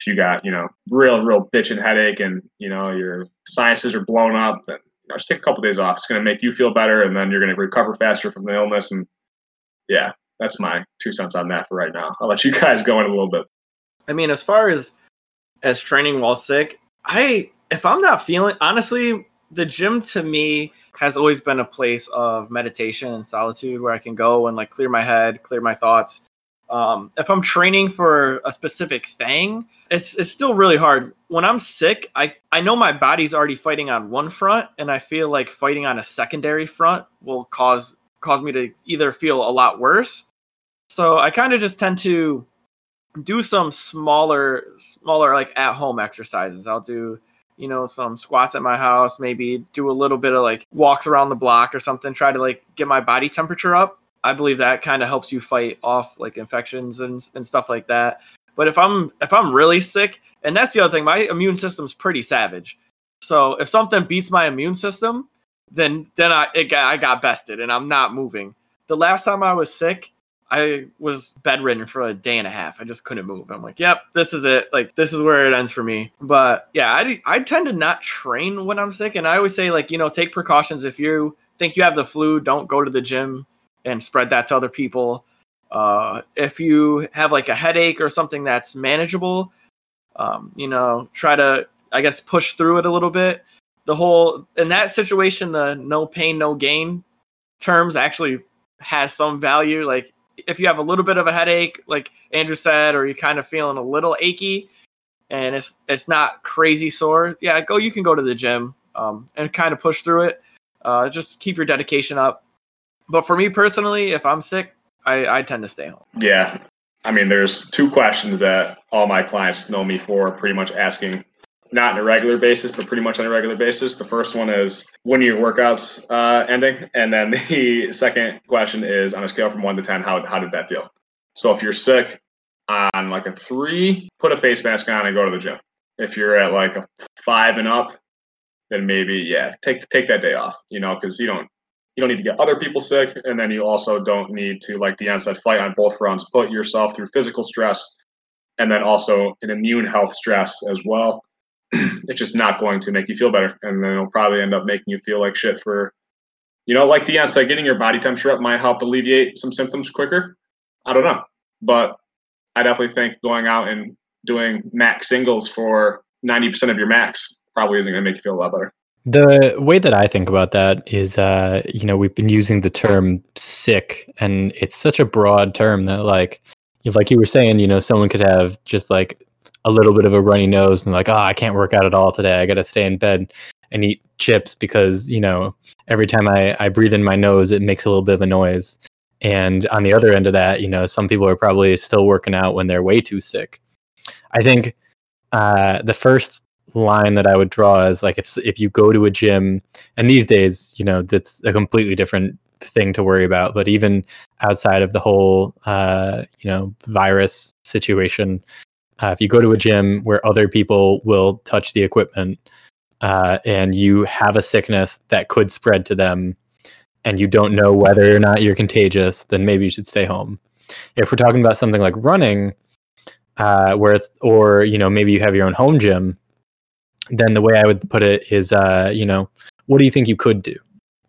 if you got, you know, real, real bitching headache and you know your sinuses are blown up, then you know, just take a couple days off. It's going to make you feel better, and then you're going to recover faster from the illness. And yeah, that's my two cents on that for right now. I'll let you guys go in a little bit. I mean, as far as as training while sick, I if I'm not feeling honestly, the gym to me has always been a place of meditation and solitude where I can go and like clear my head, clear my thoughts. Um, if I'm training for a specific thing, it's it's still really hard. When I'm sick, I I know my body's already fighting on one front, and I feel like fighting on a secondary front will cause cause me to either feel a lot worse. So I kind of just tend to do some smaller smaller like at home exercises. I'll do you know, some squats at my house, maybe do a little bit of like walks around the block or something, try to like get my body temperature up. I believe that kind of helps you fight off like infections and, and stuff like that. But if I'm if I'm really sick, and that's the other thing, my immune system's pretty savage. So if something beats my immune system, then then I it I got bested and I'm not moving. The last time I was sick, I was bedridden for a day and a half. I just couldn't move. I'm like, yep, this is it. Like, this is where it ends for me. But yeah, I, I tend to not train when I'm sick. And I always say, like, you know, take precautions. If you think you have the flu, don't go to the gym and spread that to other people. Uh, if you have like a headache or something that's manageable, um, you know, try to, I guess, push through it a little bit. The whole, in that situation, the no pain, no gain terms actually has some value. Like, if you have a little bit of a headache, like Andrew said, or you're kind of feeling a little achy, and it's it's not crazy sore, yeah, go. You can go to the gym um, and kind of push through it. Uh, just keep your dedication up. But for me personally, if I'm sick, I, I tend to stay home. Yeah, I mean, there's two questions that all my clients know me for, pretty much asking not on a regular basis, but pretty much on a regular basis. The first one is when are your workouts uh, ending, and then the second question is on a scale from one to ten, how how did that feel? So if you're sick on like a three, put a face mask on and go to the gym. If you're at like a five and up, then maybe yeah, take take that day off. You know, because you don't you don't need to get other people sick, and then you also don't need to like the said fight on both fronts. Put yourself through physical stress, and then also an immune health stress as well. it's just not going to make you feel better, and then it'll probably end up making you feel like shit for, you know, like Dion said, getting your body temperature up might help alleviate some symptoms quicker. I don't know, but I definitely think going out and doing max singles for 90% of your max probably isn't going to make you feel a lot better. The way that I think about that is, uh, you know, we've been using the term sick, and it's such a broad term that, like, like you were saying, you know, someone could have just like a little bit of a runny nose and like, oh, I can't work out at all today. I got to stay in bed and eat chips because, you know, every time I, I breathe in my nose, it makes a little bit of a noise. And on the other end of that, you know, some people are probably still working out when they're way too sick. I think uh, the first line that I would draw is like if if you go to a gym, and these days, you know, that's a completely different thing to worry about. But even outside of the whole, uh, you know, virus situation, uh, if you go to a gym where other people will touch the equipment, uh, and you have a sickness that could spread to them, and you don't know whether or not you're contagious, then maybe you should stay home. If we're talking about something like running, uh, where it's or you know maybe you have your own home gym, then the way I would put it is, uh, you know, what do you think you could do?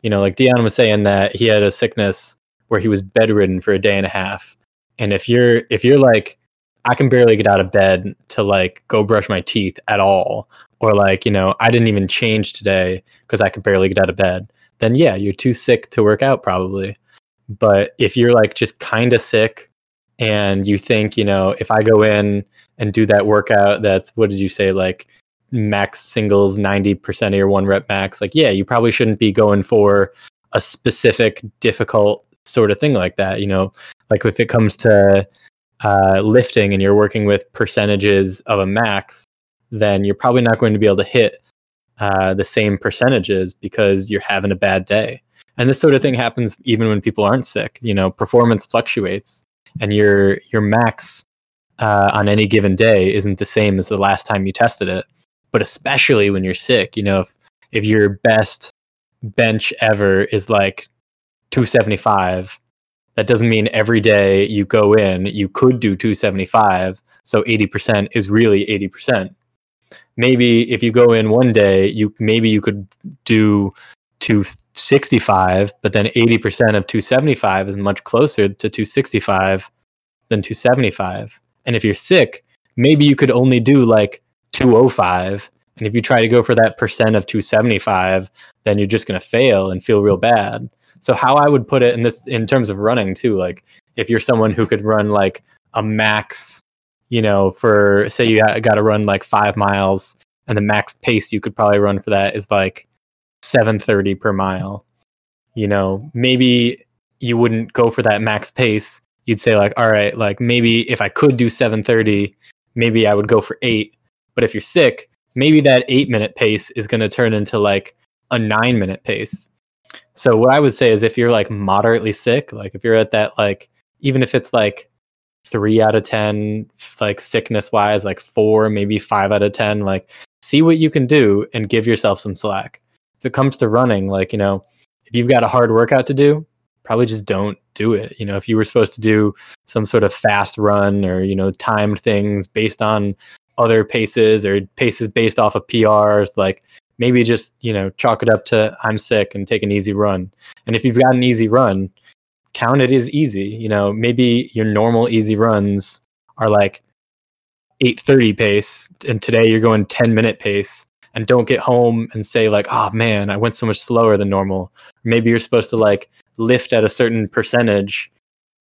You know, like Dion was saying that he had a sickness where he was bedridden for a day and a half, and if you're if you're like I can barely get out of bed to like go brush my teeth at all, or like you know I didn't even change today because I could barely get out of bed, then yeah, you're too sick to work out probably. But if you're like just kind of sick and you think, you know, if I go in and do that workout, that's what did you say, like max singles 90% of your one rep max, like, yeah, you probably shouldn't be going for a specific difficult sort of thing like that. You know, like if it comes to uh, lifting and you're working with percentages of a max, then you're probably not going to be able to hit uh, the same percentages because you're having a bad day. And this sort of thing happens even when people aren't sick. You know, performance fluctuates and your your max uh, on any given day isn't the same as the last time you tested it. But especially when you're sick, you know, if if your best bench ever is like 275, that doesn't mean every day you go in you could do 275. So 80% is really 80%. Maybe if you go in one day, you maybe you could do 265, but then 80% of 275 is much closer to 265 than 275. And if you're sick, maybe you could only do like 205. And if you try to go for that percent of 275, then you're just going to fail and feel real bad. So how I would put it in this in terms of running too, like if you're someone who could run like a max, you know, for say you got to run like 5 miles and the max pace you could probably run for that is like 730 per mile. You know, maybe you wouldn't go for that max pace. You'd say like, all right, like maybe if I could do 730, maybe I would go for 8. But if you're sick, maybe that 8 minute pace is going to turn into like a 9 minute pace. So what I would say is if you're like moderately sick, like if you're at that like even if it's like 3 out of 10 like sickness wise, like 4, maybe 5 out of 10, like see what you can do and give yourself some slack if it comes to running, like, you know, if you've got a hard workout to do, probably just don't do it. You know, if you were supposed to do some sort of fast run or, you know, timed things based on other paces or paces based off of PRs, like maybe just, you know, chalk it up to I'm sick and take an easy run. And if you've got an easy run, count it as easy. You know, maybe your normal easy runs are like 830 pace and today you're going 10 minute pace and don't get home and say like oh man i went so much slower than normal maybe you're supposed to like lift at a certain percentage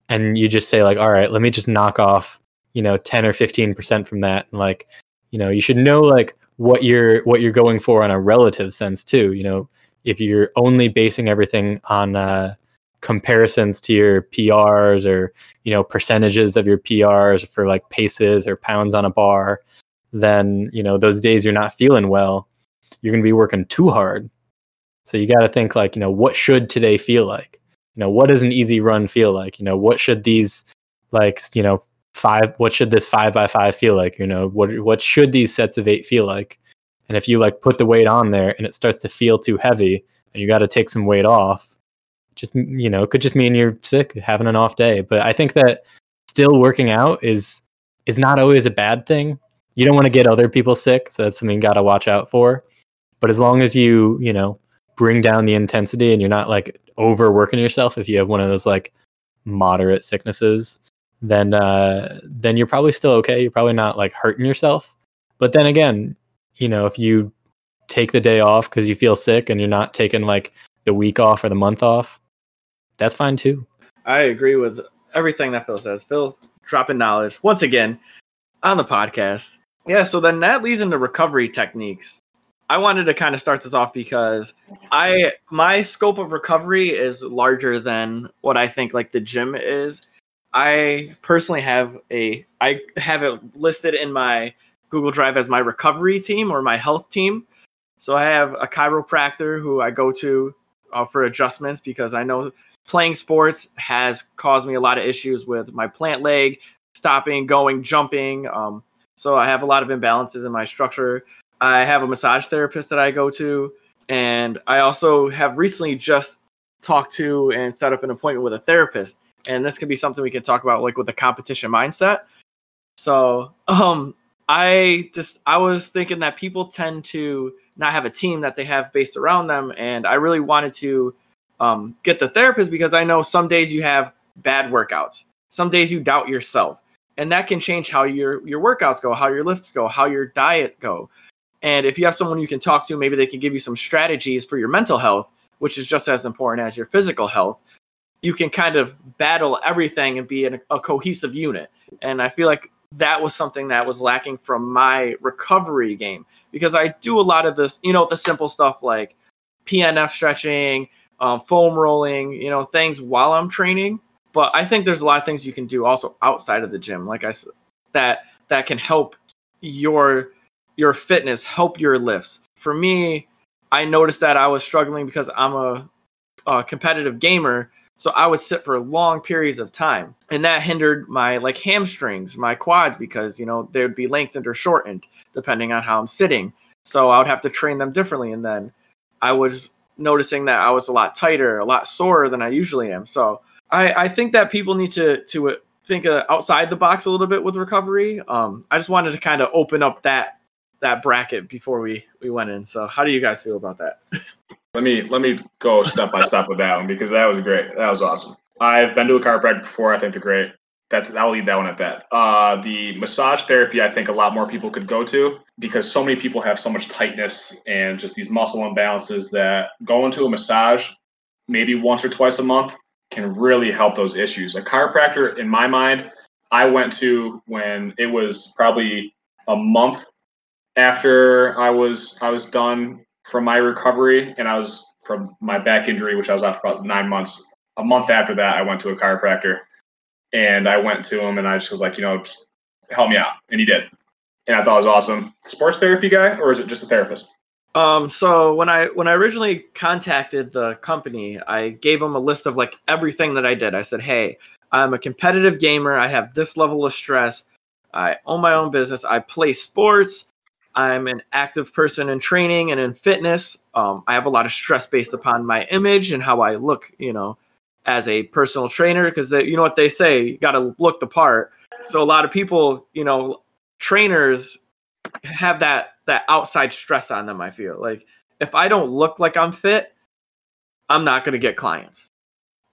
and you just say like all right let me just knock off you know 10 or 15% from that and like you know you should know like what you're what you're going for on a relative sense too you know if you're only basing everything on uh, comparisons to your PRs or you know percentages of your PRs for like paces or pounds on a bar then you know those days you're not feeling well, you're going to be working too hard. So you got to think like, you know, what should today feel like? You know, what does an easy run feel like? You know, what should these like, you know, five what should this 5 by 5 feel like? You know, what what should these sets of 8 feel like? And if you like put the weight on there and it starts to feel too heavy and you got to take some weight off, just you know, it could just mean you're sick, having an off day. But I think that still working out is is not always a bad thing. You don't want to get other people sick, so that's something you got to watch out for. But as long as you, you know, bring down the intensity and you're not like overworking yourself if you have one of those like moderate sicknesses, then uh then you're probably still okay. You're probably not like hurting yourself. But then again, you know, if you take the day off because you feel sick and you're not taking like the week off or the month off, that's fine too. I agree with everything that Phil says. Phil dropping knowledge once again on the podcast. Yeah, so then that leads into recovery techniques. I wanted to kind of start this off because I my scope of recovery is larger than what I think like the gym is. I personally have a I have it listed in my Google Drive as my recovery team or my health team. So I have a chiropractor who I go to uh, for adjustments because I know playing sports has caused me a lot of issues with my plant leg, stopping, going, jumping. Um, so I have a lot of imbalances in my structure. I have a massage therapist that I go to, and I also have recently just talked to and set up an appointment with a therapist. And this could be something we can talk about, like with the competition mindset. So, um, I just I was thinking that people tend to not have a team that they have based around them, and I really wanted to um, get the therapist because I know some days you have bad workouts, some days you doubt yourself, and that can change how your your workouts go, how your lifts go, how your diet go. And if you have someone you can talk to, maybe they can give you some strategies for your mental health, which is just as important as your physical health. You can kind of battle everything and be a cohesive unit. And I feel like that was something that was lacking from my recovery game because I do a lot of this, you know, the simple stuff like PNF stretching, um, foam rolling, you know, things while I'm training. But I think there's a lot of things you can do also outside of the gym, like I said, that that can help your your fitness, help your lifts. For me, I noticed that I was struggling because I'm a, a competitive gamer, so I would sit for long periods of time, and that hindered my like hamstrings, my quads, because you know they would be lengthened or shortened depending on how I'm sitting. So I would have to train them differently, and then I was noticing that I was a lot tighter, a lot sorer than I usually am. So I, I think that people need to to think uh, outside the box a little bit with recovery. Um, I just wanted to kind of open up that that bracket before we we went in. So how do you guys feel about that? let me let me go step by step with that one because that was great. That was awesome. I've been to a chiropractor before. I think they're great. That's I'll leave that one at that. Uh, the massage therapy, I think a lot more people could go to because so many people have so much tightness and just these muscle imbalances that going to a massage maybe once or twice a month can really help those issues. A chiropractor, in my mind, I went to when it was probably a month after I was I was done from my recovery and I was from my back injury, which I was after about nine months. A month after that, I went to a chiropractor and I went to him and I just was like, you know, help me out. And he did. And I thought it was awesome. Sports therapy guy, or is it just a therapist? Um, so when I when I originally contacted the company, I gave them a list of like everything that I did. I said, "Hey, I'm a competitive gamer. I have this level of stress. I own my own business. I play sports. I'm an active person in training and in fitness. Um, I have a lot of stress based upon my image and how I look, you know, as a personal trainer. Because you know what they say, you got to look the part. So a lot of people, you know, trainers have that that outside stress on them. I feel like if I don't look like I'm fit, I'm not going to get clients.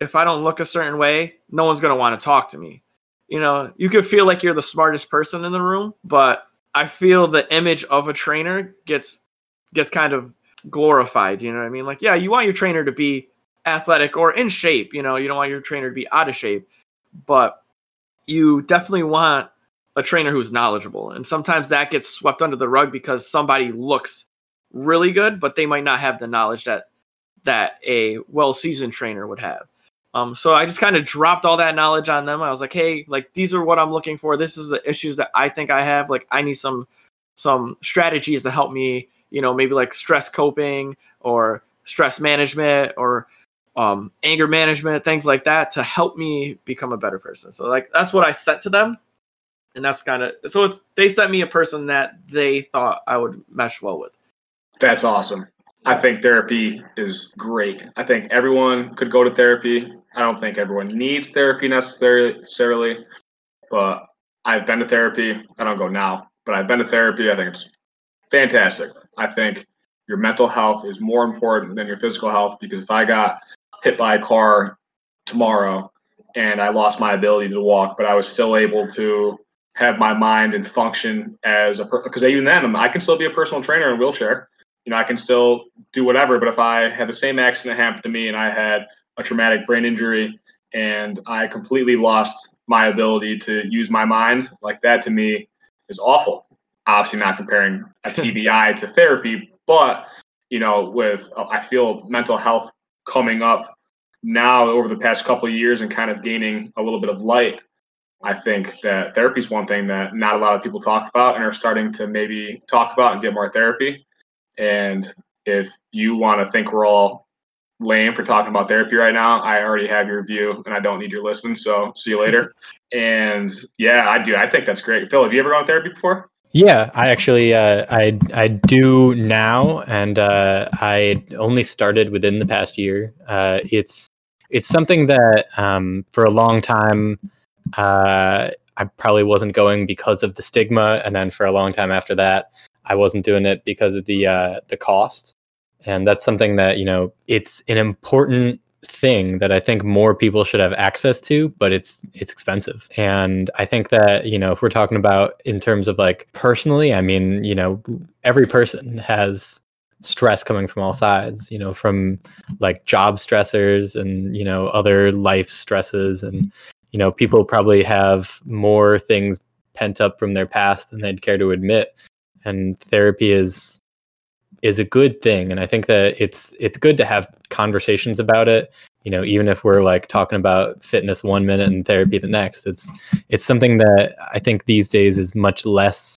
If I don't look a certain way, no one's going to want to talk to me. You know, you could feel like you're the smartest person in the room, but I feel the image of a trainer gets gets kind of glorified. You know what I mean? Like, yeah, you want your trainer to be athletic or in shape. You know, you don't want your trainer to be out of shape, but you definitely want a trainer who's knowledgeable. And sometimes that gets swept under the rug because somebody looks really good, but they might not have the knowledge that that a well seasoned trainer would have. Um, so I just kind of dropped all that knowledge on them. I was like, hey, like these are what I'm looking for. This is the issues that I think I have. Like I need some some strategies to help me, you know, maybe like stress coping or stress management or um, anger management, things like that to help me become a better person. So like that's what I sent to them. And that's kind of so it's they sent me a person that they thought I would mesh well with. That's awesome. I think therapy is great. I think everyone could go to therapy. I don't think everyone needs therapy necessarily, but I've been to therapy. I don't go now, but I've been to therapy. I think it's fantastic. I think your mental health is more important than your physical health because if I got hit by a car tomorrow and I lost my ability to walk, but I was still able to have my mind and function as a because even then I can still be a personal trainer in a wheelchair. You know, I can still do whatever. But if I had the same accident happen to me and I had a traumatic brain injury and I completely lost my ability to use my mind, like that to me is awful. Obviously, not comparing a TBI to therapy, but you know, with uh, I feel mental health coming up now over the past couple of years and kind of gaining a little bit of light. I think that therapy is one thing that not a lot of people talk about and are starting to maybe talk about and get more therapy. And if you want to think we're all lame for talking about therapy right now, I already have your view and I don't need your listen. So see you later. and yeah, I do. I think that's great. Phil, have you ever gone to therapy before? Yeah, I actually uh, I I do now, and uh, I only started within the past year. Uh, it's it's something that um, for a long time uh, I probably wasn't going because of the stigma, and then for a long time after that, I wasn't doing it because of the uh, the cost. And that's something that you know it's an important thing that I think more people should have access to, but it's it's expensive. And I think that, you know, if we're talking about in terms of like personally, I mean, you know, every person has stress coming from all sides, you know, from like job stressors and, you know, other life stresses and you know, people probably have more things pent up from their past than they'd care to admit. And therapy is is a good thing. And i think that it's it's good to have conversations about it. You know even if we're like talking about fitness one minute and therapy the next it's it's something that i think these days is much less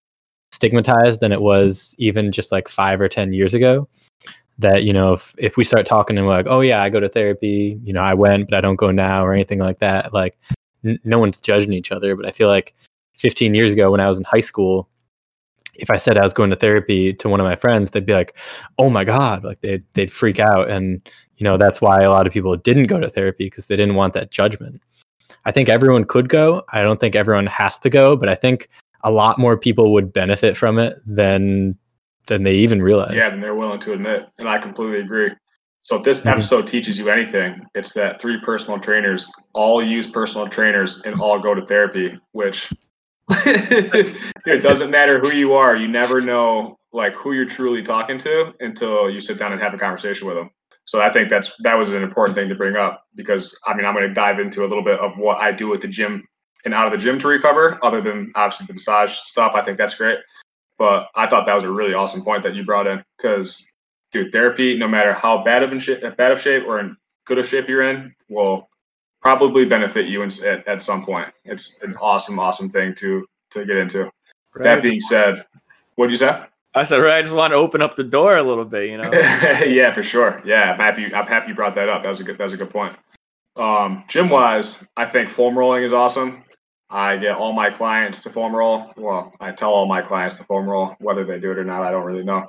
stigmatized than it was even just like five or ten years ago. That you know if, if we start talking and we're like oh yeah i go to therapy you know i went but i don't go now or anything like that like n- no one's judging each other. But i feel like 15 years ago when i was in high school if I said I was going to therapy to one of my friends, they'd be like, "Oh my god!" Like they'd they'd freak out, and you know that's why a lot of people didn't go to therapy because they didn't want that judgment. I think everyone could go. I don't think everyone has to go, but I think a lot more people would benefit from it than than they even realize. Yeah, than they're willing to admit, and I completely agree. So if this mm-hmm. episode teaches you anything, it's that three personal trainers all use personal trainers and all go to therapy, which it doesn't matter who you are. You never know like who you're truly talking to until you sit down and have a conversation with them. So I think that's that was an important thing to bring up because I mean I'm going to dive into a little bit of what I do with the gym and out of the gym to recover, other than obviously the massage stuff. I think that's great, but I thought that was a really awesome point that you brought in because, dude, therapy, no matter how bad of in shape, bad of shape or in good of shape you're in, will probably benefit you in, at, at some point. It's an awesome, awesome thing to to get into. Right. That being said, what did you say? I said, right. I just want to open up the door a little bit, you know. yeah, for sure. Yeah, I'm happy. I'm happy you brought that up. That was a good. That was a good point. Um, gym wise, I think foam rolling is awesome. I get all my clients to foam roll. Well, I tell all my clients to foam roll. Whether they do it or not, I don't really know.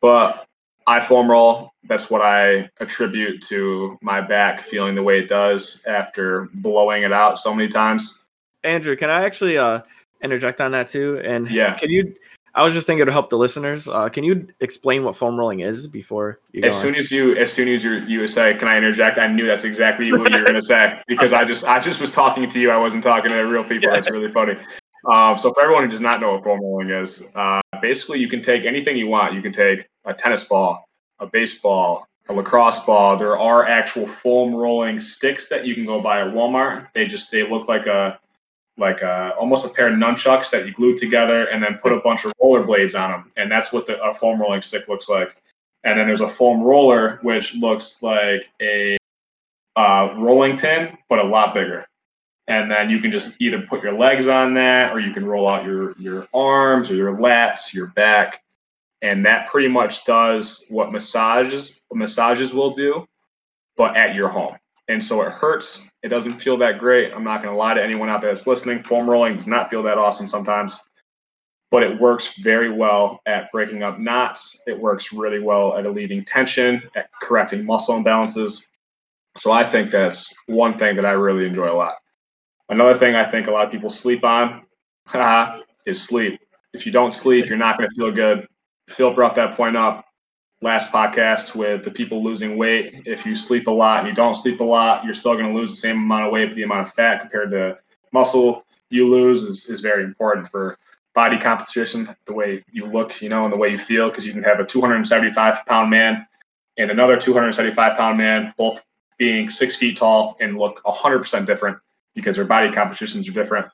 But I foam roll. That's what I attribute to my back feeling the way it does after blowing it out so many times. Andrew, can I actually uh, interject on that too? And yeah, can you? I was just thinking to help the listeners. Uh, can you explain what foam rolling is before you? as soon on? as you, as soon as you you say, "Can I interject?" I knew that's exactly what you were going to say because I just I just was talking to you. I wasn't talking to real people. Yeah. That's really funny. Um, so for everyone who does not know what foam rolling is, uh, basically you can take anything you want. You can take a tennis ball, a baseball, a lacrosse ball. There are actual foam rolling sticks that you can go buy at Walmart. They just they look like a like a, almost a pair of nunchucks that you glue together and then put a bunch of roller blades on them. And that's what the, a foam rolling stick looks like. And then there's a foam roller, which looks like a uh, rolling pin, but a lot bigger. and then you can just either put your legs on that or you can roll out your your arms or your lats your back and that pretty much does what massages massages will do but at your home. And so it hurts. It doesn't feel that great. I'm not going to lie to anyone out there that's listening. Foam rolling does not feel that awesome sometimes but it works very well at breaking up knots. It works really well at alleviating tension at correcting muscle imbalances. So i think that's one thing that i really enjoy a lot. Another thing I think a lot of people sleep on is sleep. If you don't sleep, you're not going to feel good. Phil brought that point up last podcast with the people losing weight. If you sleep a lot and you don't sleep a lot, you're still going to lose the same amount of weight, but the amount of fat compared to muscle you lose is, is very important for body composition, the way you look, you know, and the way you feel, because you can have a 275 pound man and another 275 pound man, both being six feet tall and look 100% different because their body compositions are different.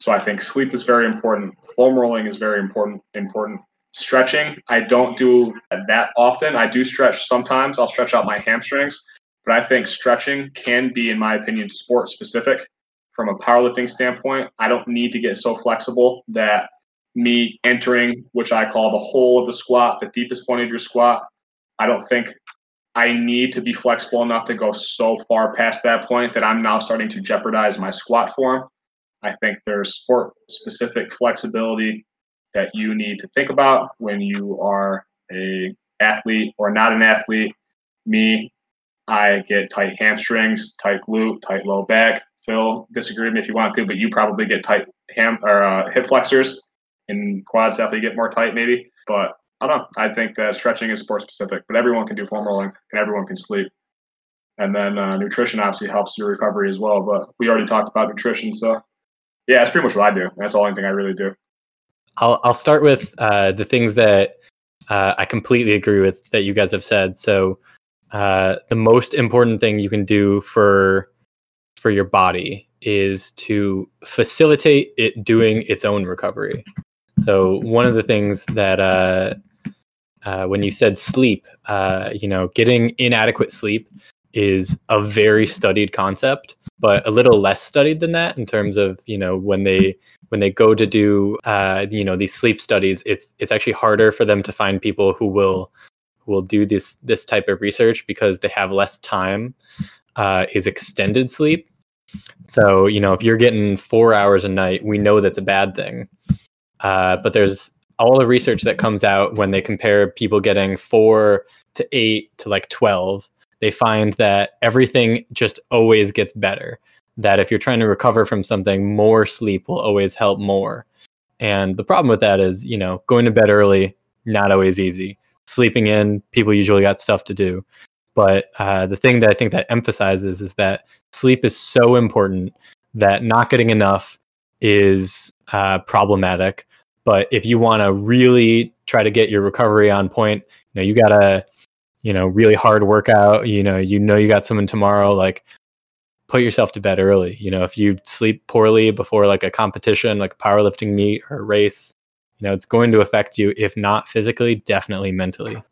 So I think sleep is very important. Foam rolling is very important. Important. Stretching, I don't do that often. I do stretch sometimes. I'll stretch out my hamstrings, but I think stretching can be, in my opinion, sport specific. From a powerlifting standpoint, I don't need to get so flexible that me entering, which I call the hole of the squat, the deepest point of your squat, I don't think I need to be flexible enough to go so far past that point that I'm now starting to jeopardize my squat form. I think there's sport specific flexibility that you need to think about when you are a athlete or not an athlete. Me, I get tight hamstrings, tight glute, tight low back. Phil, disagree with me if you want to, but you probably get tight ham or uh, hip flexors, and quads definitely get more tight, maybe. But I don't know. I think that stretching is sport specific, but everyone can do foam rolling and everyone can sleep. And then uh, nutrition obviously helps your recovery as well. But we already talked about nutrition, so yeah, that's pretty much what I do. That's the only thing I really do. I'll I'll start with uh, the things that uh, I completely agree with that you guys have said. So uh, the most important thing you can do for for your body is to facilitate it doing its own recovery. So one of the things that uh, uh, when you said sleep, uh, you know, getting inadequate sleep is a very studied concept, but a little less studied than that in terms of you know when they when they go to do uh, you know these sleep studies, it's it's actually harder for them to find people who will who will do this this type of research because they have less time. Uh, is extended sleep. So you know if you're getting four hours a night, we know that's a bad thing. Uh, but there's all the research that comes out when they compare people getting four to eight to like 12 they find that everything just always gets better that if you're trying to recover from something more sleep will always help more. And the problem with that is you know going to bed early not always easy. Sleeping in people usually got stuff to do. But uh, the thing that i think that emphasizes is that sleep is so important that not getting enough is uh, problematic. But if you want to really try to get your recovery on point, you know, you got a, you know, really hard workout, you know, you know you got someone tomorrow, like put yourself to bed early. You know, if you sleep poorly before like a competition, like powerlifting meet or race, you know, it's going to affect you, if not physically, definitely mentally.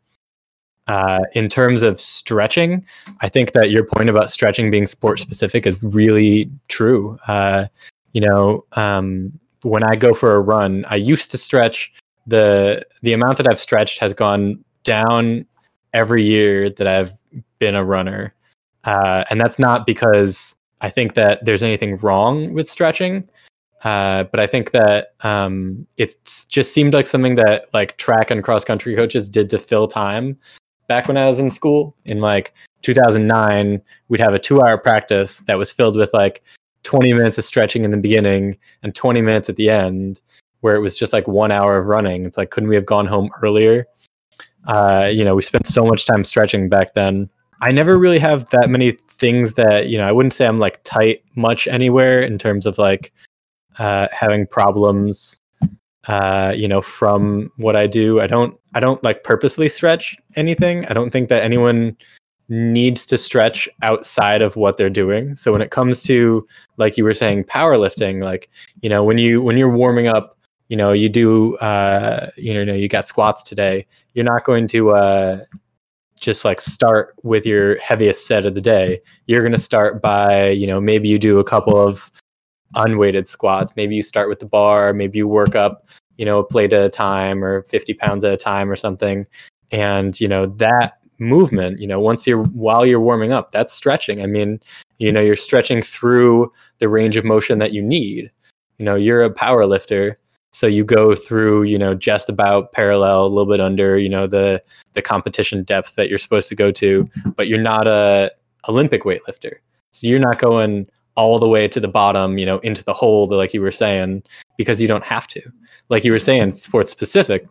Uh, in terms of stretching, I think that your point about stretching being sport specific is really true. Uh, you know, um, when I go for a run, I used to stretch the the amount that I've stretched has gone down every year that I've been a runner, uh, and that's not because I think that there's anything wrong with stretching, uh, but I think that um, it just seemed like something that like track and cross country coaches did to fill time back when I was in school. In like 2009. We'd have a two hour practice that was filled with like 20 minutes of stretching in the beginning and 20 minutes at the end where it was just like one hour of running. It's like couldn't we have gone home earlier uh, you know we spent so much time stretching back then. I never really have that many things that you know i wouldn't say i'm like tight much anywhere in terms of like uh, having problems uh, you know from what i do. I don't i don't like purposely stretch anything. I don't think that anyone needs to stretch outside of what they're doing. So when it comes to like you were saying powerlifting, like you know when you when you're warming up, you know you do uh, you know you got squats today. You're not going to uh, just like start with your heaviest set of the day. You're going to start by you know maybe you do a couple of unweighted squats. Maybe you start with the bar, maybe you work up, you know, a plate at a time or 50 pounds at a time or something. And, you know, that movement, you know, once you're while you're warming up, that's stretching. I mean, you know, you're stretching through the range of motion that you need. You know, you're a power lifter so you go through you know just about parallel a little bit under you know the the competition depth that you're supposed to go to but you're not a olympic weightlifter. So you're not going all the way to the bottom you know into the hole like you were saying because you don't have to. Like you were saying sports specific.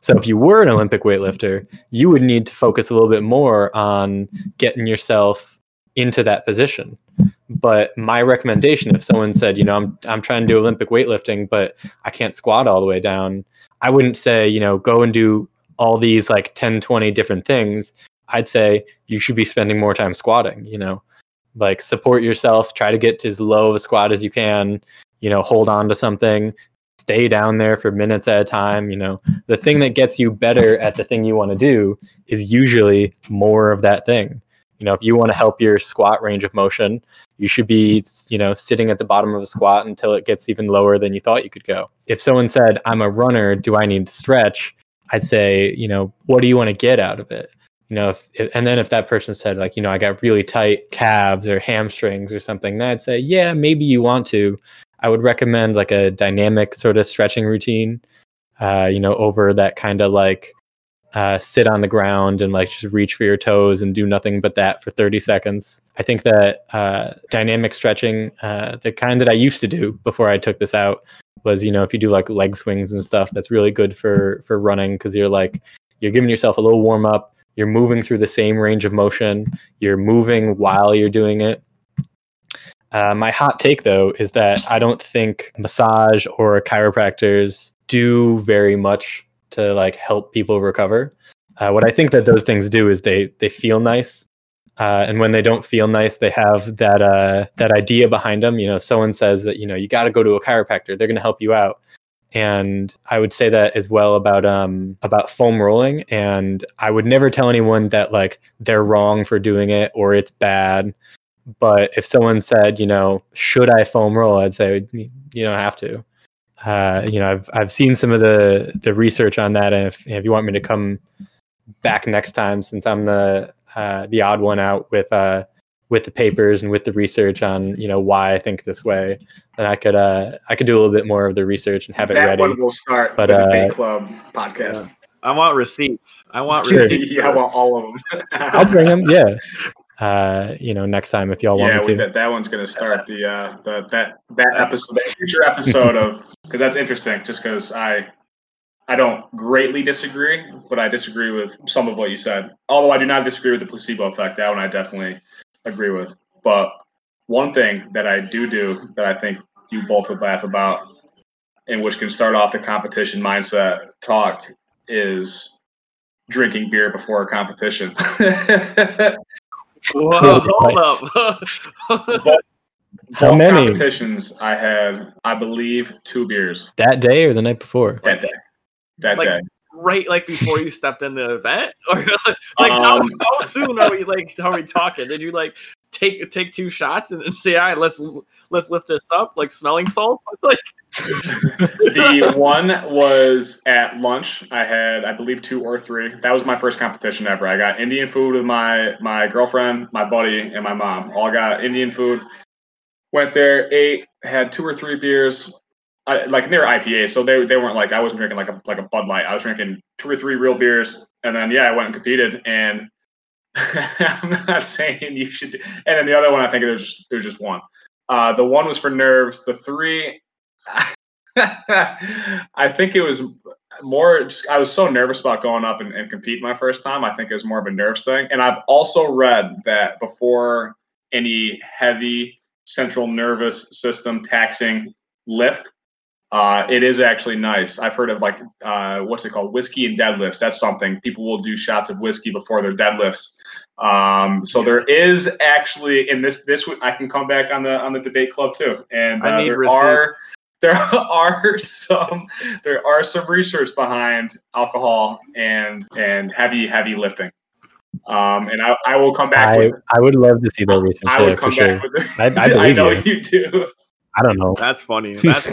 So if you were an olympic weightlifter you would need to focus a little bit more on getting yourself into that position but my recommendation, if someone said, you know, I'm I'm trying to do Olympic weightlifting, but I can't squat all the way down, I wouldn't say, you know, go and do all these like 10, 20 different things. I'd say you should be spending more time squatting, you know, like support yourself, try to get to as low of a squat as you can, you know, hold on to something, stay down there for minutes at a time. You know, the thing that gets you better at the thing you want to do is usually more of that thing. You know, if you want to help your squat range of motion, you should be, you know, sitting at the bottom of a squat until it gets even lower than you thought you could go. If someone said, I'm a runner, do I need to stretch? I'd say, you know, what do you want to get out of it? You know, if, and then if that person said, like, you know, I got really tight calves or hamstrings or something, then I'd say, yeah, maybe you want to. I would recommend like a dynamic sort of stretching routine, uh, you know, over that kind of like uh, sit on the ground and like just reach for your toes and do nothing but that for 30 seconds. I think that uh, dynamic stretching, uh, the kind that I used to do before I took this out, was you know if you do like leg swings and stuff, that's really good for for running because you're like you're giving yourself a little warm up. You're moving through the same range of motion. You're moving while you're doing it. Uh, my hot take though is that I don't think massage or chiropractors do very much to like help people recover. Uh, what I think that those things do is they they feel nice, uh, and when they don't feel nice, they have that uh, that idea behind them. You know, someone says that you know you got to go to a chiropractor; they're going to help you out. And I would say that as well about um about foam rolling. And I would never tell anyone that like they're wrong for doing it or it's bad. But if someone said, you know, should I foam roll? I'd say you don't have to uh, you know, I've I've seen some of the the research on that, and if if you want me to come back next time, since I'm the uh, the odd one out with uh with the papers and with the research on you know why I think this way, then I could uh I could do a little bit more of the research and have that it ready. That one will start but, the debate uh, club podcast. Yeah. I want receipts. I want sure. receipts. yeah, I want all of them. I'll bring them. Yeah uh, you know, next time if y'all yeah, want to. That, that one's going to start the uh, the that that episode, that future episode of because that's interesting. Just because I I don't greatly disagree, but I disagree with some of what you said. Although I do not disagree with the placebo effect. That one I definitely agree with. But one thing that I do do that I think you both would laugh about, and which can start off the competition mindset talk, is drinking beer before a competition. Whoa, hold up. How many competitions I had? I believe two beers that day or the night before. That day. That like, day. Right, like before you stepped in the event, or like um, how, how soon are we? Like, how are we talking? Did you like take take two shots and, and say, "All right, let's let's lift this up," like smelling salts? Like the one was at lunch. I had, I believe, two or three. That was my first competition ever. I got Indian food with my my girlfriend, my buddy, and my mom. All got Indian food. Went there, ate, had two or three beers. I, like they were IPA, so they, they weren't like I wasn't drinking like a like a Bud Light. I was drinking two or three real beers, and then yeah, I went and competed. And I'm not saying you should. And then the other one, I think it was just, was just one. Uh, the one was for nerves. The three, I think it was more. Just, I was so nervous about going up and, and competing my first time. I think it was more of a nerves thing. And I've also read that before any heavy central nervous system taxing lift, uh, it is actually nice. I've heard of like uh, what's it called, whiskey and deadlifts. That's something people will do shots of whiskey before their deadlifts. Um, so there is actually in this this I can come back on the on the debate club too, and uh, there receipts. are there are some there are some research behind alcohol and and heavy heavy lifting. Um, and I, I will come back. I, with, I would love to see that research. I would come back sure. with. I, I, I know you do. I don't know. That's funny. That's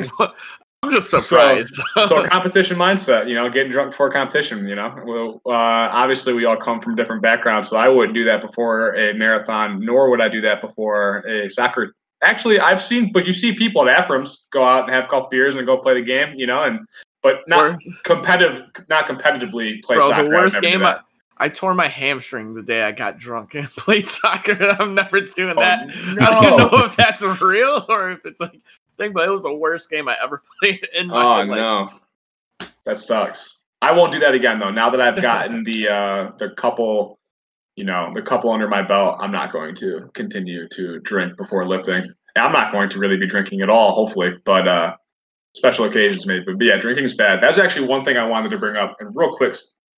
I'm just surprised. So, so competition mindset, you know, getting drunk before competition, you know. Well, uh, obviously we all come from different backgrounds, so I wouldn't do that before a marathon, nor would I do that before a soccer. Actually, I've seen, but you see people at Aframs go out and have a couple beers and go play the game, you know, and but not competitive, not competitively play Bro, soccer. the worst game. I, I tore my hamstring the day I got drunk and played soccer. I'm never doing that. Oh, no. I don't know if that's real or if it's like thing, but it was the worst game I ever played in my Oh life. no, that sucks. I won't do that again though. Now that I've gotten the uh, the couple, you know, the couple under my belt, I'm not going to continue to drink before lifting. I'm not going to really be drinking at all, hopefully, but uh, special occasions maybe. But yeah, drinking is bad. That's actually one thing I wanted to bring up. And real quick,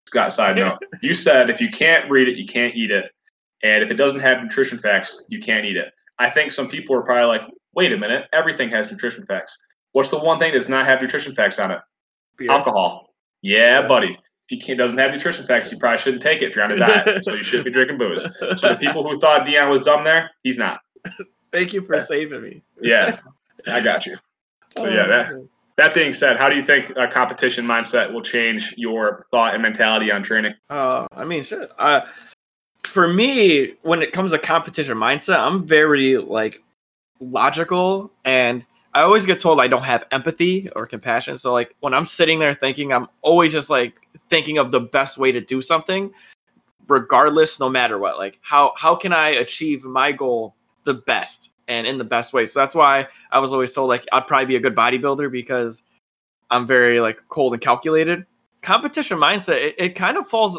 Scott, side note, you said if you can't read it, you can't eat it, and if it doesn't have nutrition facts, you can't eat it. I think some people are probably like, wait a minute, everything has nutrition facts. What's the one thing that does not have nutrition facts on it? Beer. Alcohol. Yeah, buddy. If you can't, doesn't have nutrition facts, you probably shouldn't take it if you're on a diet. so you shouldn't be drinking booze. So the people who thought Dion was dumb there, he's not. Thank you for saving me. Yeah, I got you. So yeah, that oh, that being said, how do you think a competition mindset will change your thought and mentality on training? Uh, I mean, shit. Uh, for me, when it comes to competition mindset, I'm very like logical, and I always get told I don't have empathy or compassion. So like when I'm sitting there thinking, I'm always just like thinking of the best way to do something, regardless, no matter what. Like how how can I achieve my goal the best and in the best way? So that's why I was always told like I'd probably be a good bodybuilder because I'm very like cold and calculated. Competition mindset, it, it kind of falls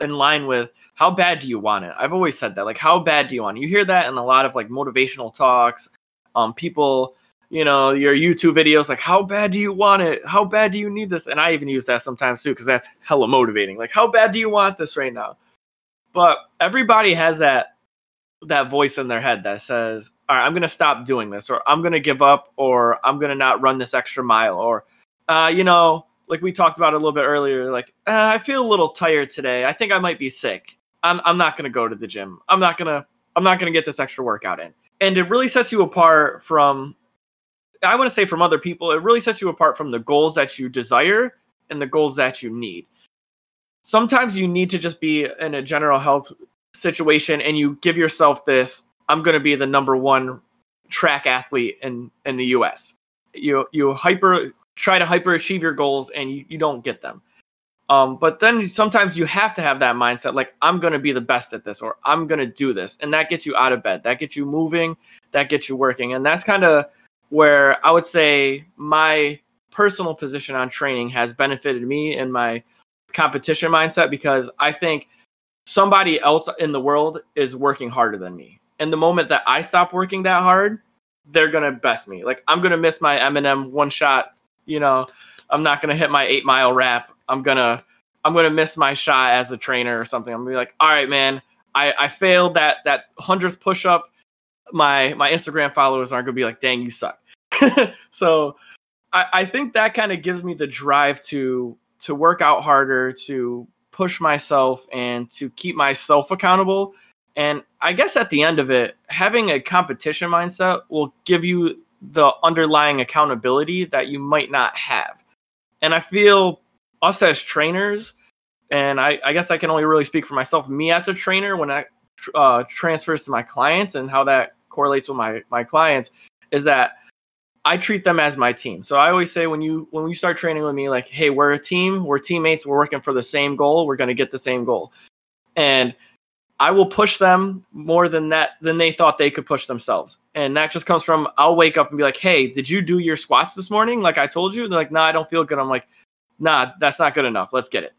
in line with how bad do you want it? I've always said that. Like, how bad do you want it? You hear that in a lot of like motivational talks. Um, people, you know, your YouTube videos, like, how bad do you want it? How bad do you need this? And I even use that sometimes too, because that's hella motivating. Like, how bad do you want this right now? But everybody has that that voice in their head that says, all right, I'm gonna stop doing this, or I'm gonna give up, or I'm gonna not run this extra mile, or uh, you know, like we talked about a little bit earlier, like uh, I feel a little tired today. I think I might be sick. I'm I'm not gonna go to the gym. I'm not gonna I'm not gonna get this extra workout in. And it really sets you apart from I want to say from other people, it really sets you apart from the goals that you desire and the goals that you need. Sometimes you need to just be in a general health situation and you give yourself this I'm going to be the number 1 track athlete in in the US. You you hyper try to hyper achieve your goals and you, you don't get them. Um, but then sometimes you have to have that mindset like, I'm going to be the best at this or I'm going to do this. And that gets you out of bed. That gets you moving. That gets you working. And that's kind of where I would say my personal position on training has benefited me in my competition mindset because I think somebody else in the world is working harder than me. And the moment that I stop working that hard, they're to best me. Like, I'm to miss my Eminem one shot you know, I'm not gonna hit my eight mile rap. I'm gonna I'm gonna miss my shot as a trainer or something. I'm gonna be like, all right, man, I, I failed that that hundredth push up. My my Instagram followers aren't gonna be like, dang, you suck. so I, I think that kind of gives me the drive to to work out harder, to push myself and to keep myself accountable. And I guess at the end of it, having a competition mindset will give you the underlying accountability that you might not have. And I feel us as trainers, and I, I guess I can only really speak for myself, me as a trainer, when I uh, transfers to my clients and how that correlates with my, my clients, is that I treat them as my team. So I always say when you when you start training with me, like, hey, we're a team, we're teammates, we're working for the same goal, we're gonna get the same goal. And I will push them more than that than they thought they could push themselves. And that just comes from I'll wake up and be like, "Hey, did you do your squats this morning like I told you?" They're like, "Nah, I don't feel good." I'm like, "Nah, that's not good enough. Let's get it."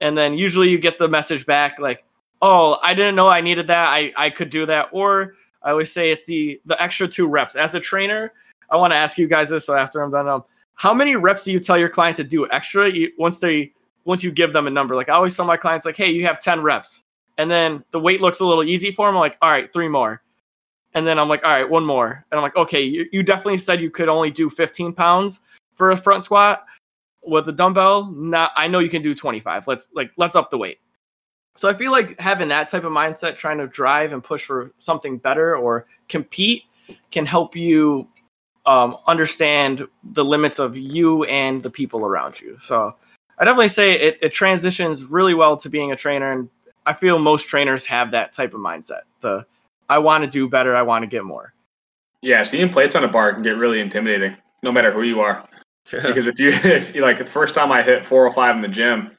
And then usually you get the message back like, "Oh, I didn't know I needed that. I I could do that." Or I always say it's the the extra 2 reps. As a trainer, I want to ask you guys this so after I'm done um, how many reps do you tell your client to do extra once they once you give them a number? Like I always tell my clients like, "Hey, you have 10 reps." And then the weight looks a little easy for them. I'm like, all right, three more. And then I'm like, all right, one more. And I'm like, okay, you, you definitely said you could only do 15 pounds for a front squat with a dumbbell. Not, I know you can do 25. Let's like, let's up the weight. So I feel like having that type of mindset, trying to drive and push for something better or compete, can help you um, understand the limits of you and the people around you. So I definitely say it, it transitions really well to being a trainer, and I feel most trainers have that type of mindset. The I want to do better, I want to get more. Yeah, seeing plates on a bar can get really intimidating, no matter who you are. because if you, if you like the first time I hit 405 in the gym,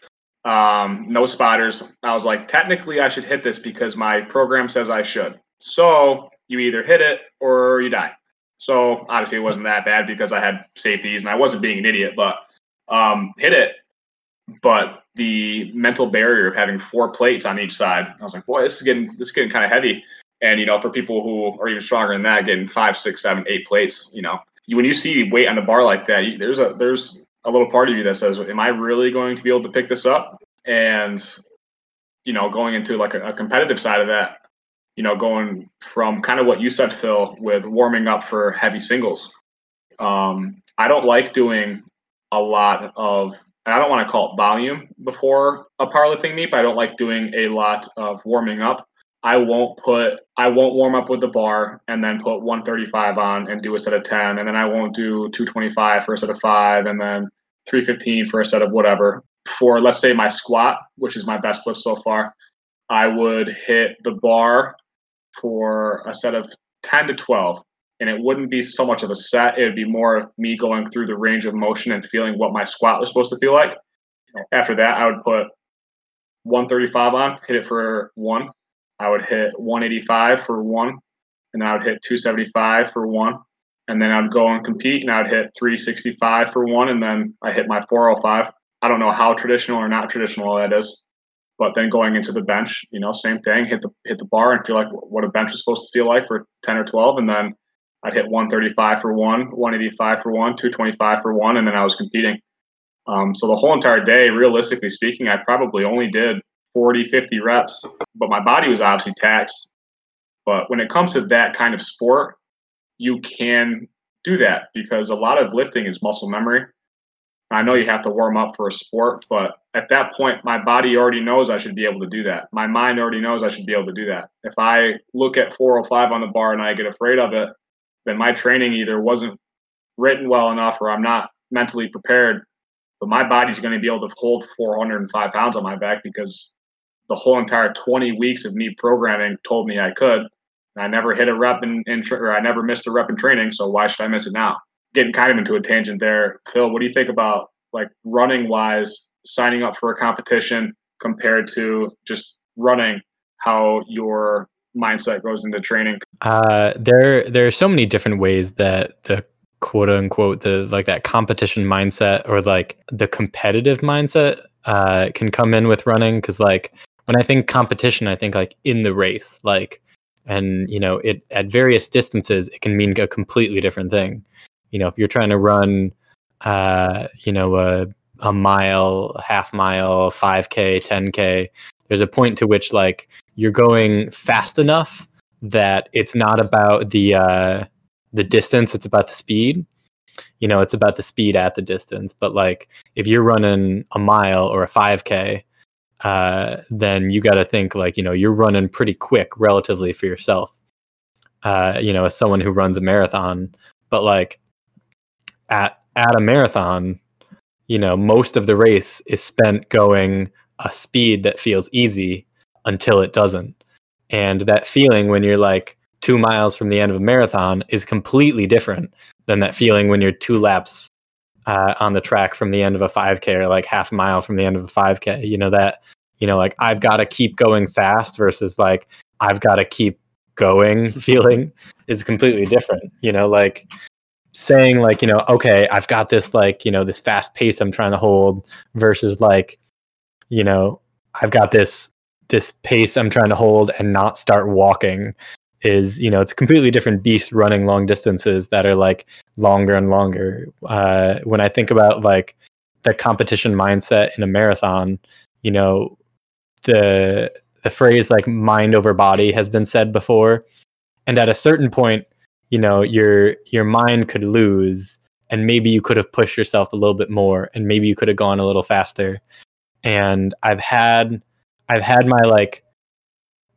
um, no spotters, I was like, technically I should hit this because my program says I should. So you either hit it or you die. So obviously it wasn't that bad because I had safeties and I wasn't being an idiot, but um, hit it. But the mental barrier of having four plates on each side, I was like, boy, this is getting this is getting kind of heavy. And you know, for people who are even stronger than that, getting five, six, seven, eight plates, you know, you, when you see weight on the bar like that, you, there's a there's a little part of you that says, "Am I really going to be able to pick this up?" And you know, going into like a, a competitive side of that, you know, going from kind of what you said, Phil, with warming up for heavy singles. Um, I don't like doing a lot of, and I don't want to call it volume before a powerlifting meet, but I don't like doing a lot of warming up. I won't put, I won't warm up with the bar and then put 135 on and do a set of 10. And then I won't do 225 for a set of five and then 315 for a set of whatever. For let's say my squat, which is my best lift so far, I would hit the bar for a set of 10 to 12 and it wouldn't be so much of a set it would be more of me going through the range of motion and feeling what my squat was supposed to feel like. After that i would put 135 on hit it for one. I would hit 185 for one and then i would hit 275 for one and then i'd go and compete and i'd hit 365 for one and then i hit my 405 i don't know how traditional or not traditional that is but then going into the bench, you know, same thing, hit the hit the bar and feel like what a bench is supposed to feel like for 10 or 12. And then I'd hit 135 for one, 185 for one, 225 for one, and then I was competing. Um, so the whole entire day, realistically speaking, I probably only did 40, 50 reps, but my body was obviously taxed. But when it comes to that kind of sport, you can do that because a lot of lifting is muscle memory. I know you have to warm up for a sport, but at that point, my body already knows I should be able to do that. My mind already knows I should be able to do that. If I look at 405 on the bar and I get afraid of it, then my training either wasn't written well enough or I'm not mentally prepared. But my body's going to be able to hold 405 pounds on my back because the whole entire 20 weeks of me programming told me I could. I never hit a rep in, in or I never missed a rep in training. So why should I miss it now? Getting kind of into a tangent there. Phil, what do you think about like running wise, signing up for a competition compared to just running? How your mindset goes into training? Uh, there, there are so many different ways that the quote unquote the like that competition mindset or like the competitive mindset uh, can come in with running because like when I think competition, I think like in the race, like and you know it at various distances it can mean a completely different thing you know if you're trying to run uh you know a a mile half mile 5k 10k there's a point to which like you're going fast enough that it's not about the uh the distance it's about the speed. You know it's about the speed at the distance but like if you're running a mile or a 5k uh then you got to think like you know you're running pretty quick relatively for yourself. Uh you know as someone who runs a marathon but like at at a marathon, you know, most of the race is spent going a speed that feels easy until it doesn't. And that feeling when you're like two miles from the end of a marathon is completely different than that feeling when you're two laps uh, on the track from the end of a 5K or like half a mile from the end of a 5K. You know, that, you know, like I've got to keep going fast versus like I've got to keep going feeling is completely different. You know, like saying like you know okay i've got this like you know this fast pace i'm trying to hold versus like you know i've got this this pace i'm trying to hold and not start walking is you know it's a completely different beast running long distances that are like longer and longer. Uh, when i think about like the competition mindset in a marathon you know the the phrase like mind over body has been said before and at a certain point you know your your mind could lose and maybe you could have pushed yourself a little bit more and maybe you could have gone a little faster and i've had i've had my like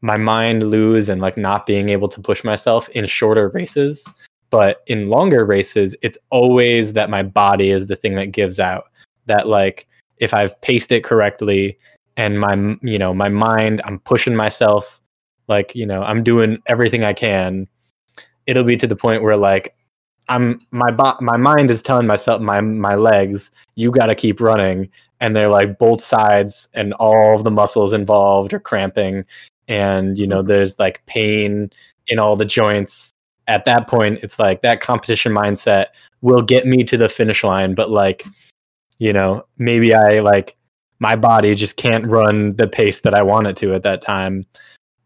my mind lose and like not being able to push myself in shorter races But in longer races, it's always that my body is the thing that gives out. That like if I've paced it correctly and my you know my mind, I'm pushing myself like you know I'm doing everything I can. It'll be to the point where like I'm my bo- my mind is telling myself my my legs you got to keep running. And they're like both sides and all of the muscles involved are cramping. And you know there's like pain in all the joints. At that point it's like that competition mindset will get me to the finish line. But like you know maybe i like my body just can't run the pace that i want it to at that time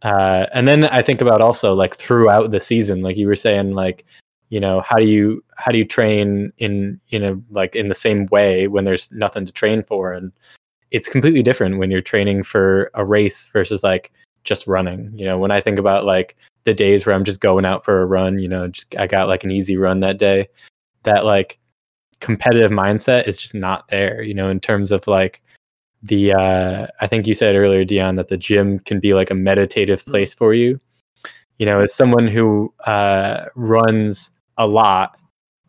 uh, and then i think about also like throughout the season like you were saying like you know how do you how do you train in you know like in the same way when there's nothing to train for? And it's completely different when you're training for a race versus like just running. You know when i think about like the days where i'm just going out for a run you know just i got like an easy run that day that like competitive mindset is just not there you know in terms of like the uh i think you said earlier dion that the gym can be like a meditative place for you. You know as someone who uh runs a lot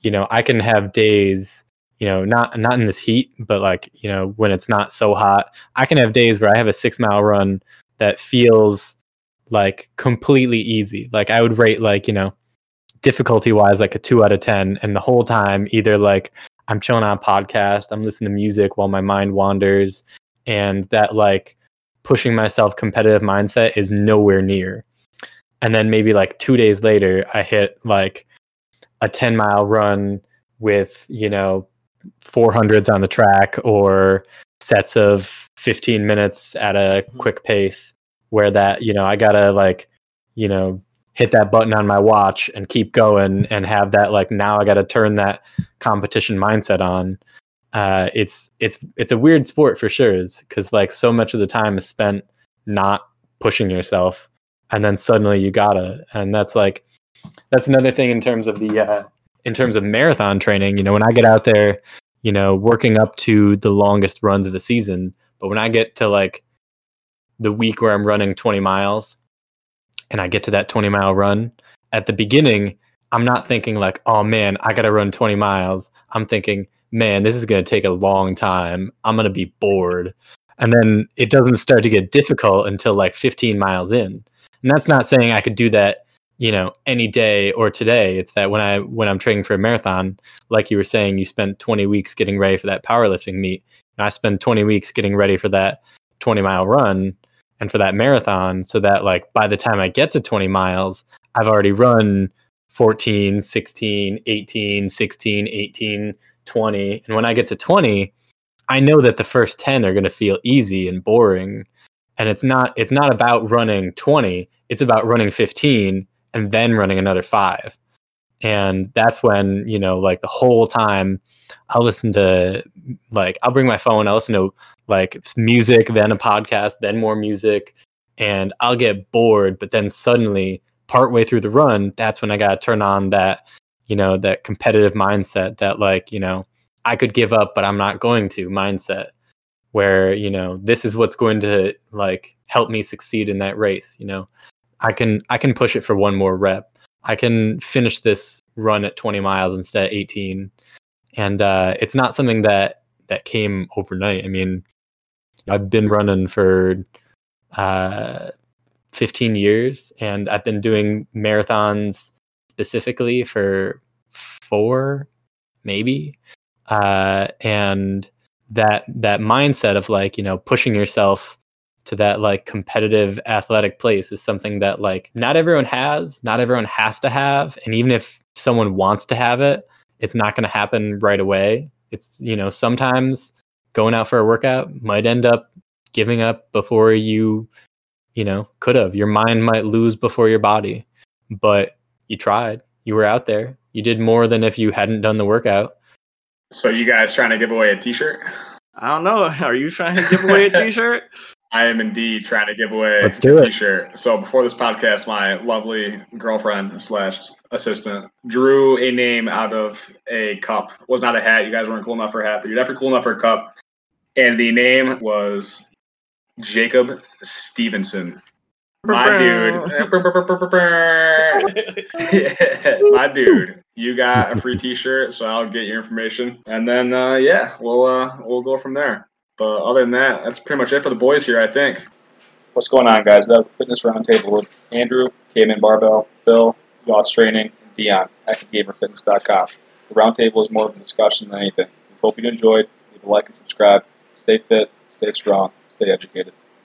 you know i can have days you know not not in this heat but like you know when it's not so hot i can have days where i have a six mile run that feels like completely easy. Like i would rate like you know difficulty wise like a two out of ten and the whole time either like i'm chilling on a podcast. I'm listening to music while my mind wanders. And that like pushing myself competitive mindset is nowhere near. And then maybe like two days later i hit like a 10 mile run with you know 400s on the track or sets of 15 minutes at a Mm-hmm. quick pace where that you know i gotta like you know hit that button on my watch and keep going and have that like now i gotta turn that competition mindset on uh it's it's it's a weird sport for sure is because like so much of the time is spent not pushing yourself and then suddenly you gotta and that's like that's another thing in terms of the uh, in terms of marathon training. You know, when I get out there, you know, working up to the longest runs of the season, but when I get to like the week where I'm running 20 miles, and I get to that 20 mile run at the beginning, I'm not thinking like, oh man, I got to run 20 miles. I'm thinking, man, this is going to take a long time. I'm going to be bored. And then it doesn't start to get difficult until like 15 miles in. And that's not saying I could do that you know any day or today it's that when i when i'm training for a marathon like you were saying you spent 20 weeks getting ready for that powerlifting meet and i spend 20 weeks getting ready for that 20 mile run and for that marathon so that like by the time i get to 20 miles i've already run 14 16 18 16 18 20 and when i get to 20 i know that the first 10 are going to feel easy and boring and it's not it's not about running 20 it's about running 15 and then running another five. And that's when, you know, like the whole time I'll listen to like I'll bring my phone, I'll listen to like music, then a podcast, then more music, and I'll get bored, but then suddenly partway through the run, that's when I gotta turn on that, you know, that competitive mindset that like, you know, I could give up, but I'm not going to mindset where, you know, this is what's going to like help me succeed in that race, you know. I can I can push it for one more rep. I can finish this run at 20 miles instead of 18. And uh, it's not something that that came overnight. I mean, I've been running for uh, 15 years, and I've been doing marathons specifically for four, maybe. Uh, and that that mindset of like you know pushing yourself to that like competitive athletic place is something that like not everyone has, not everyone has to have, and even if someone wants to have it, it's not going to happen right away. It's you know sometimes going out for a workout might end up giving up before you you know could have. Your mind might lose before your body, but you tried. You were out there. You did more than if you hadn't done the workout. So you guys trying to give away a T-shirt? I don't know. Are you trying to give away a T-shirt? I am indeed trying to give away Let's do a it. T-shirt. So before this podcast, my lovely girlfriend slash assistant drew a name out of a cup. It was not a hat. You guys weren't cool enough for a hat, but you're definitely cool enough for a cup. And the name was Jacob Stevenson. My dude. yeah, my dude, you got a free T-shirt, so I'll get your information, and then uh, yeah, we'll uh, we'll go from there. But other than that, that's pretty much it for the boys here, I think. What's going on, guys? That was the Fitness Roundtable with Andrew, Cayman Barbell, Phil, Yoss Training, and Dion at GamerFitness.com. The roundtable is more of a discussion than anything. We hope you enjoyed. Leave a like and subscribe. Stay fit, stay strong, stay educated.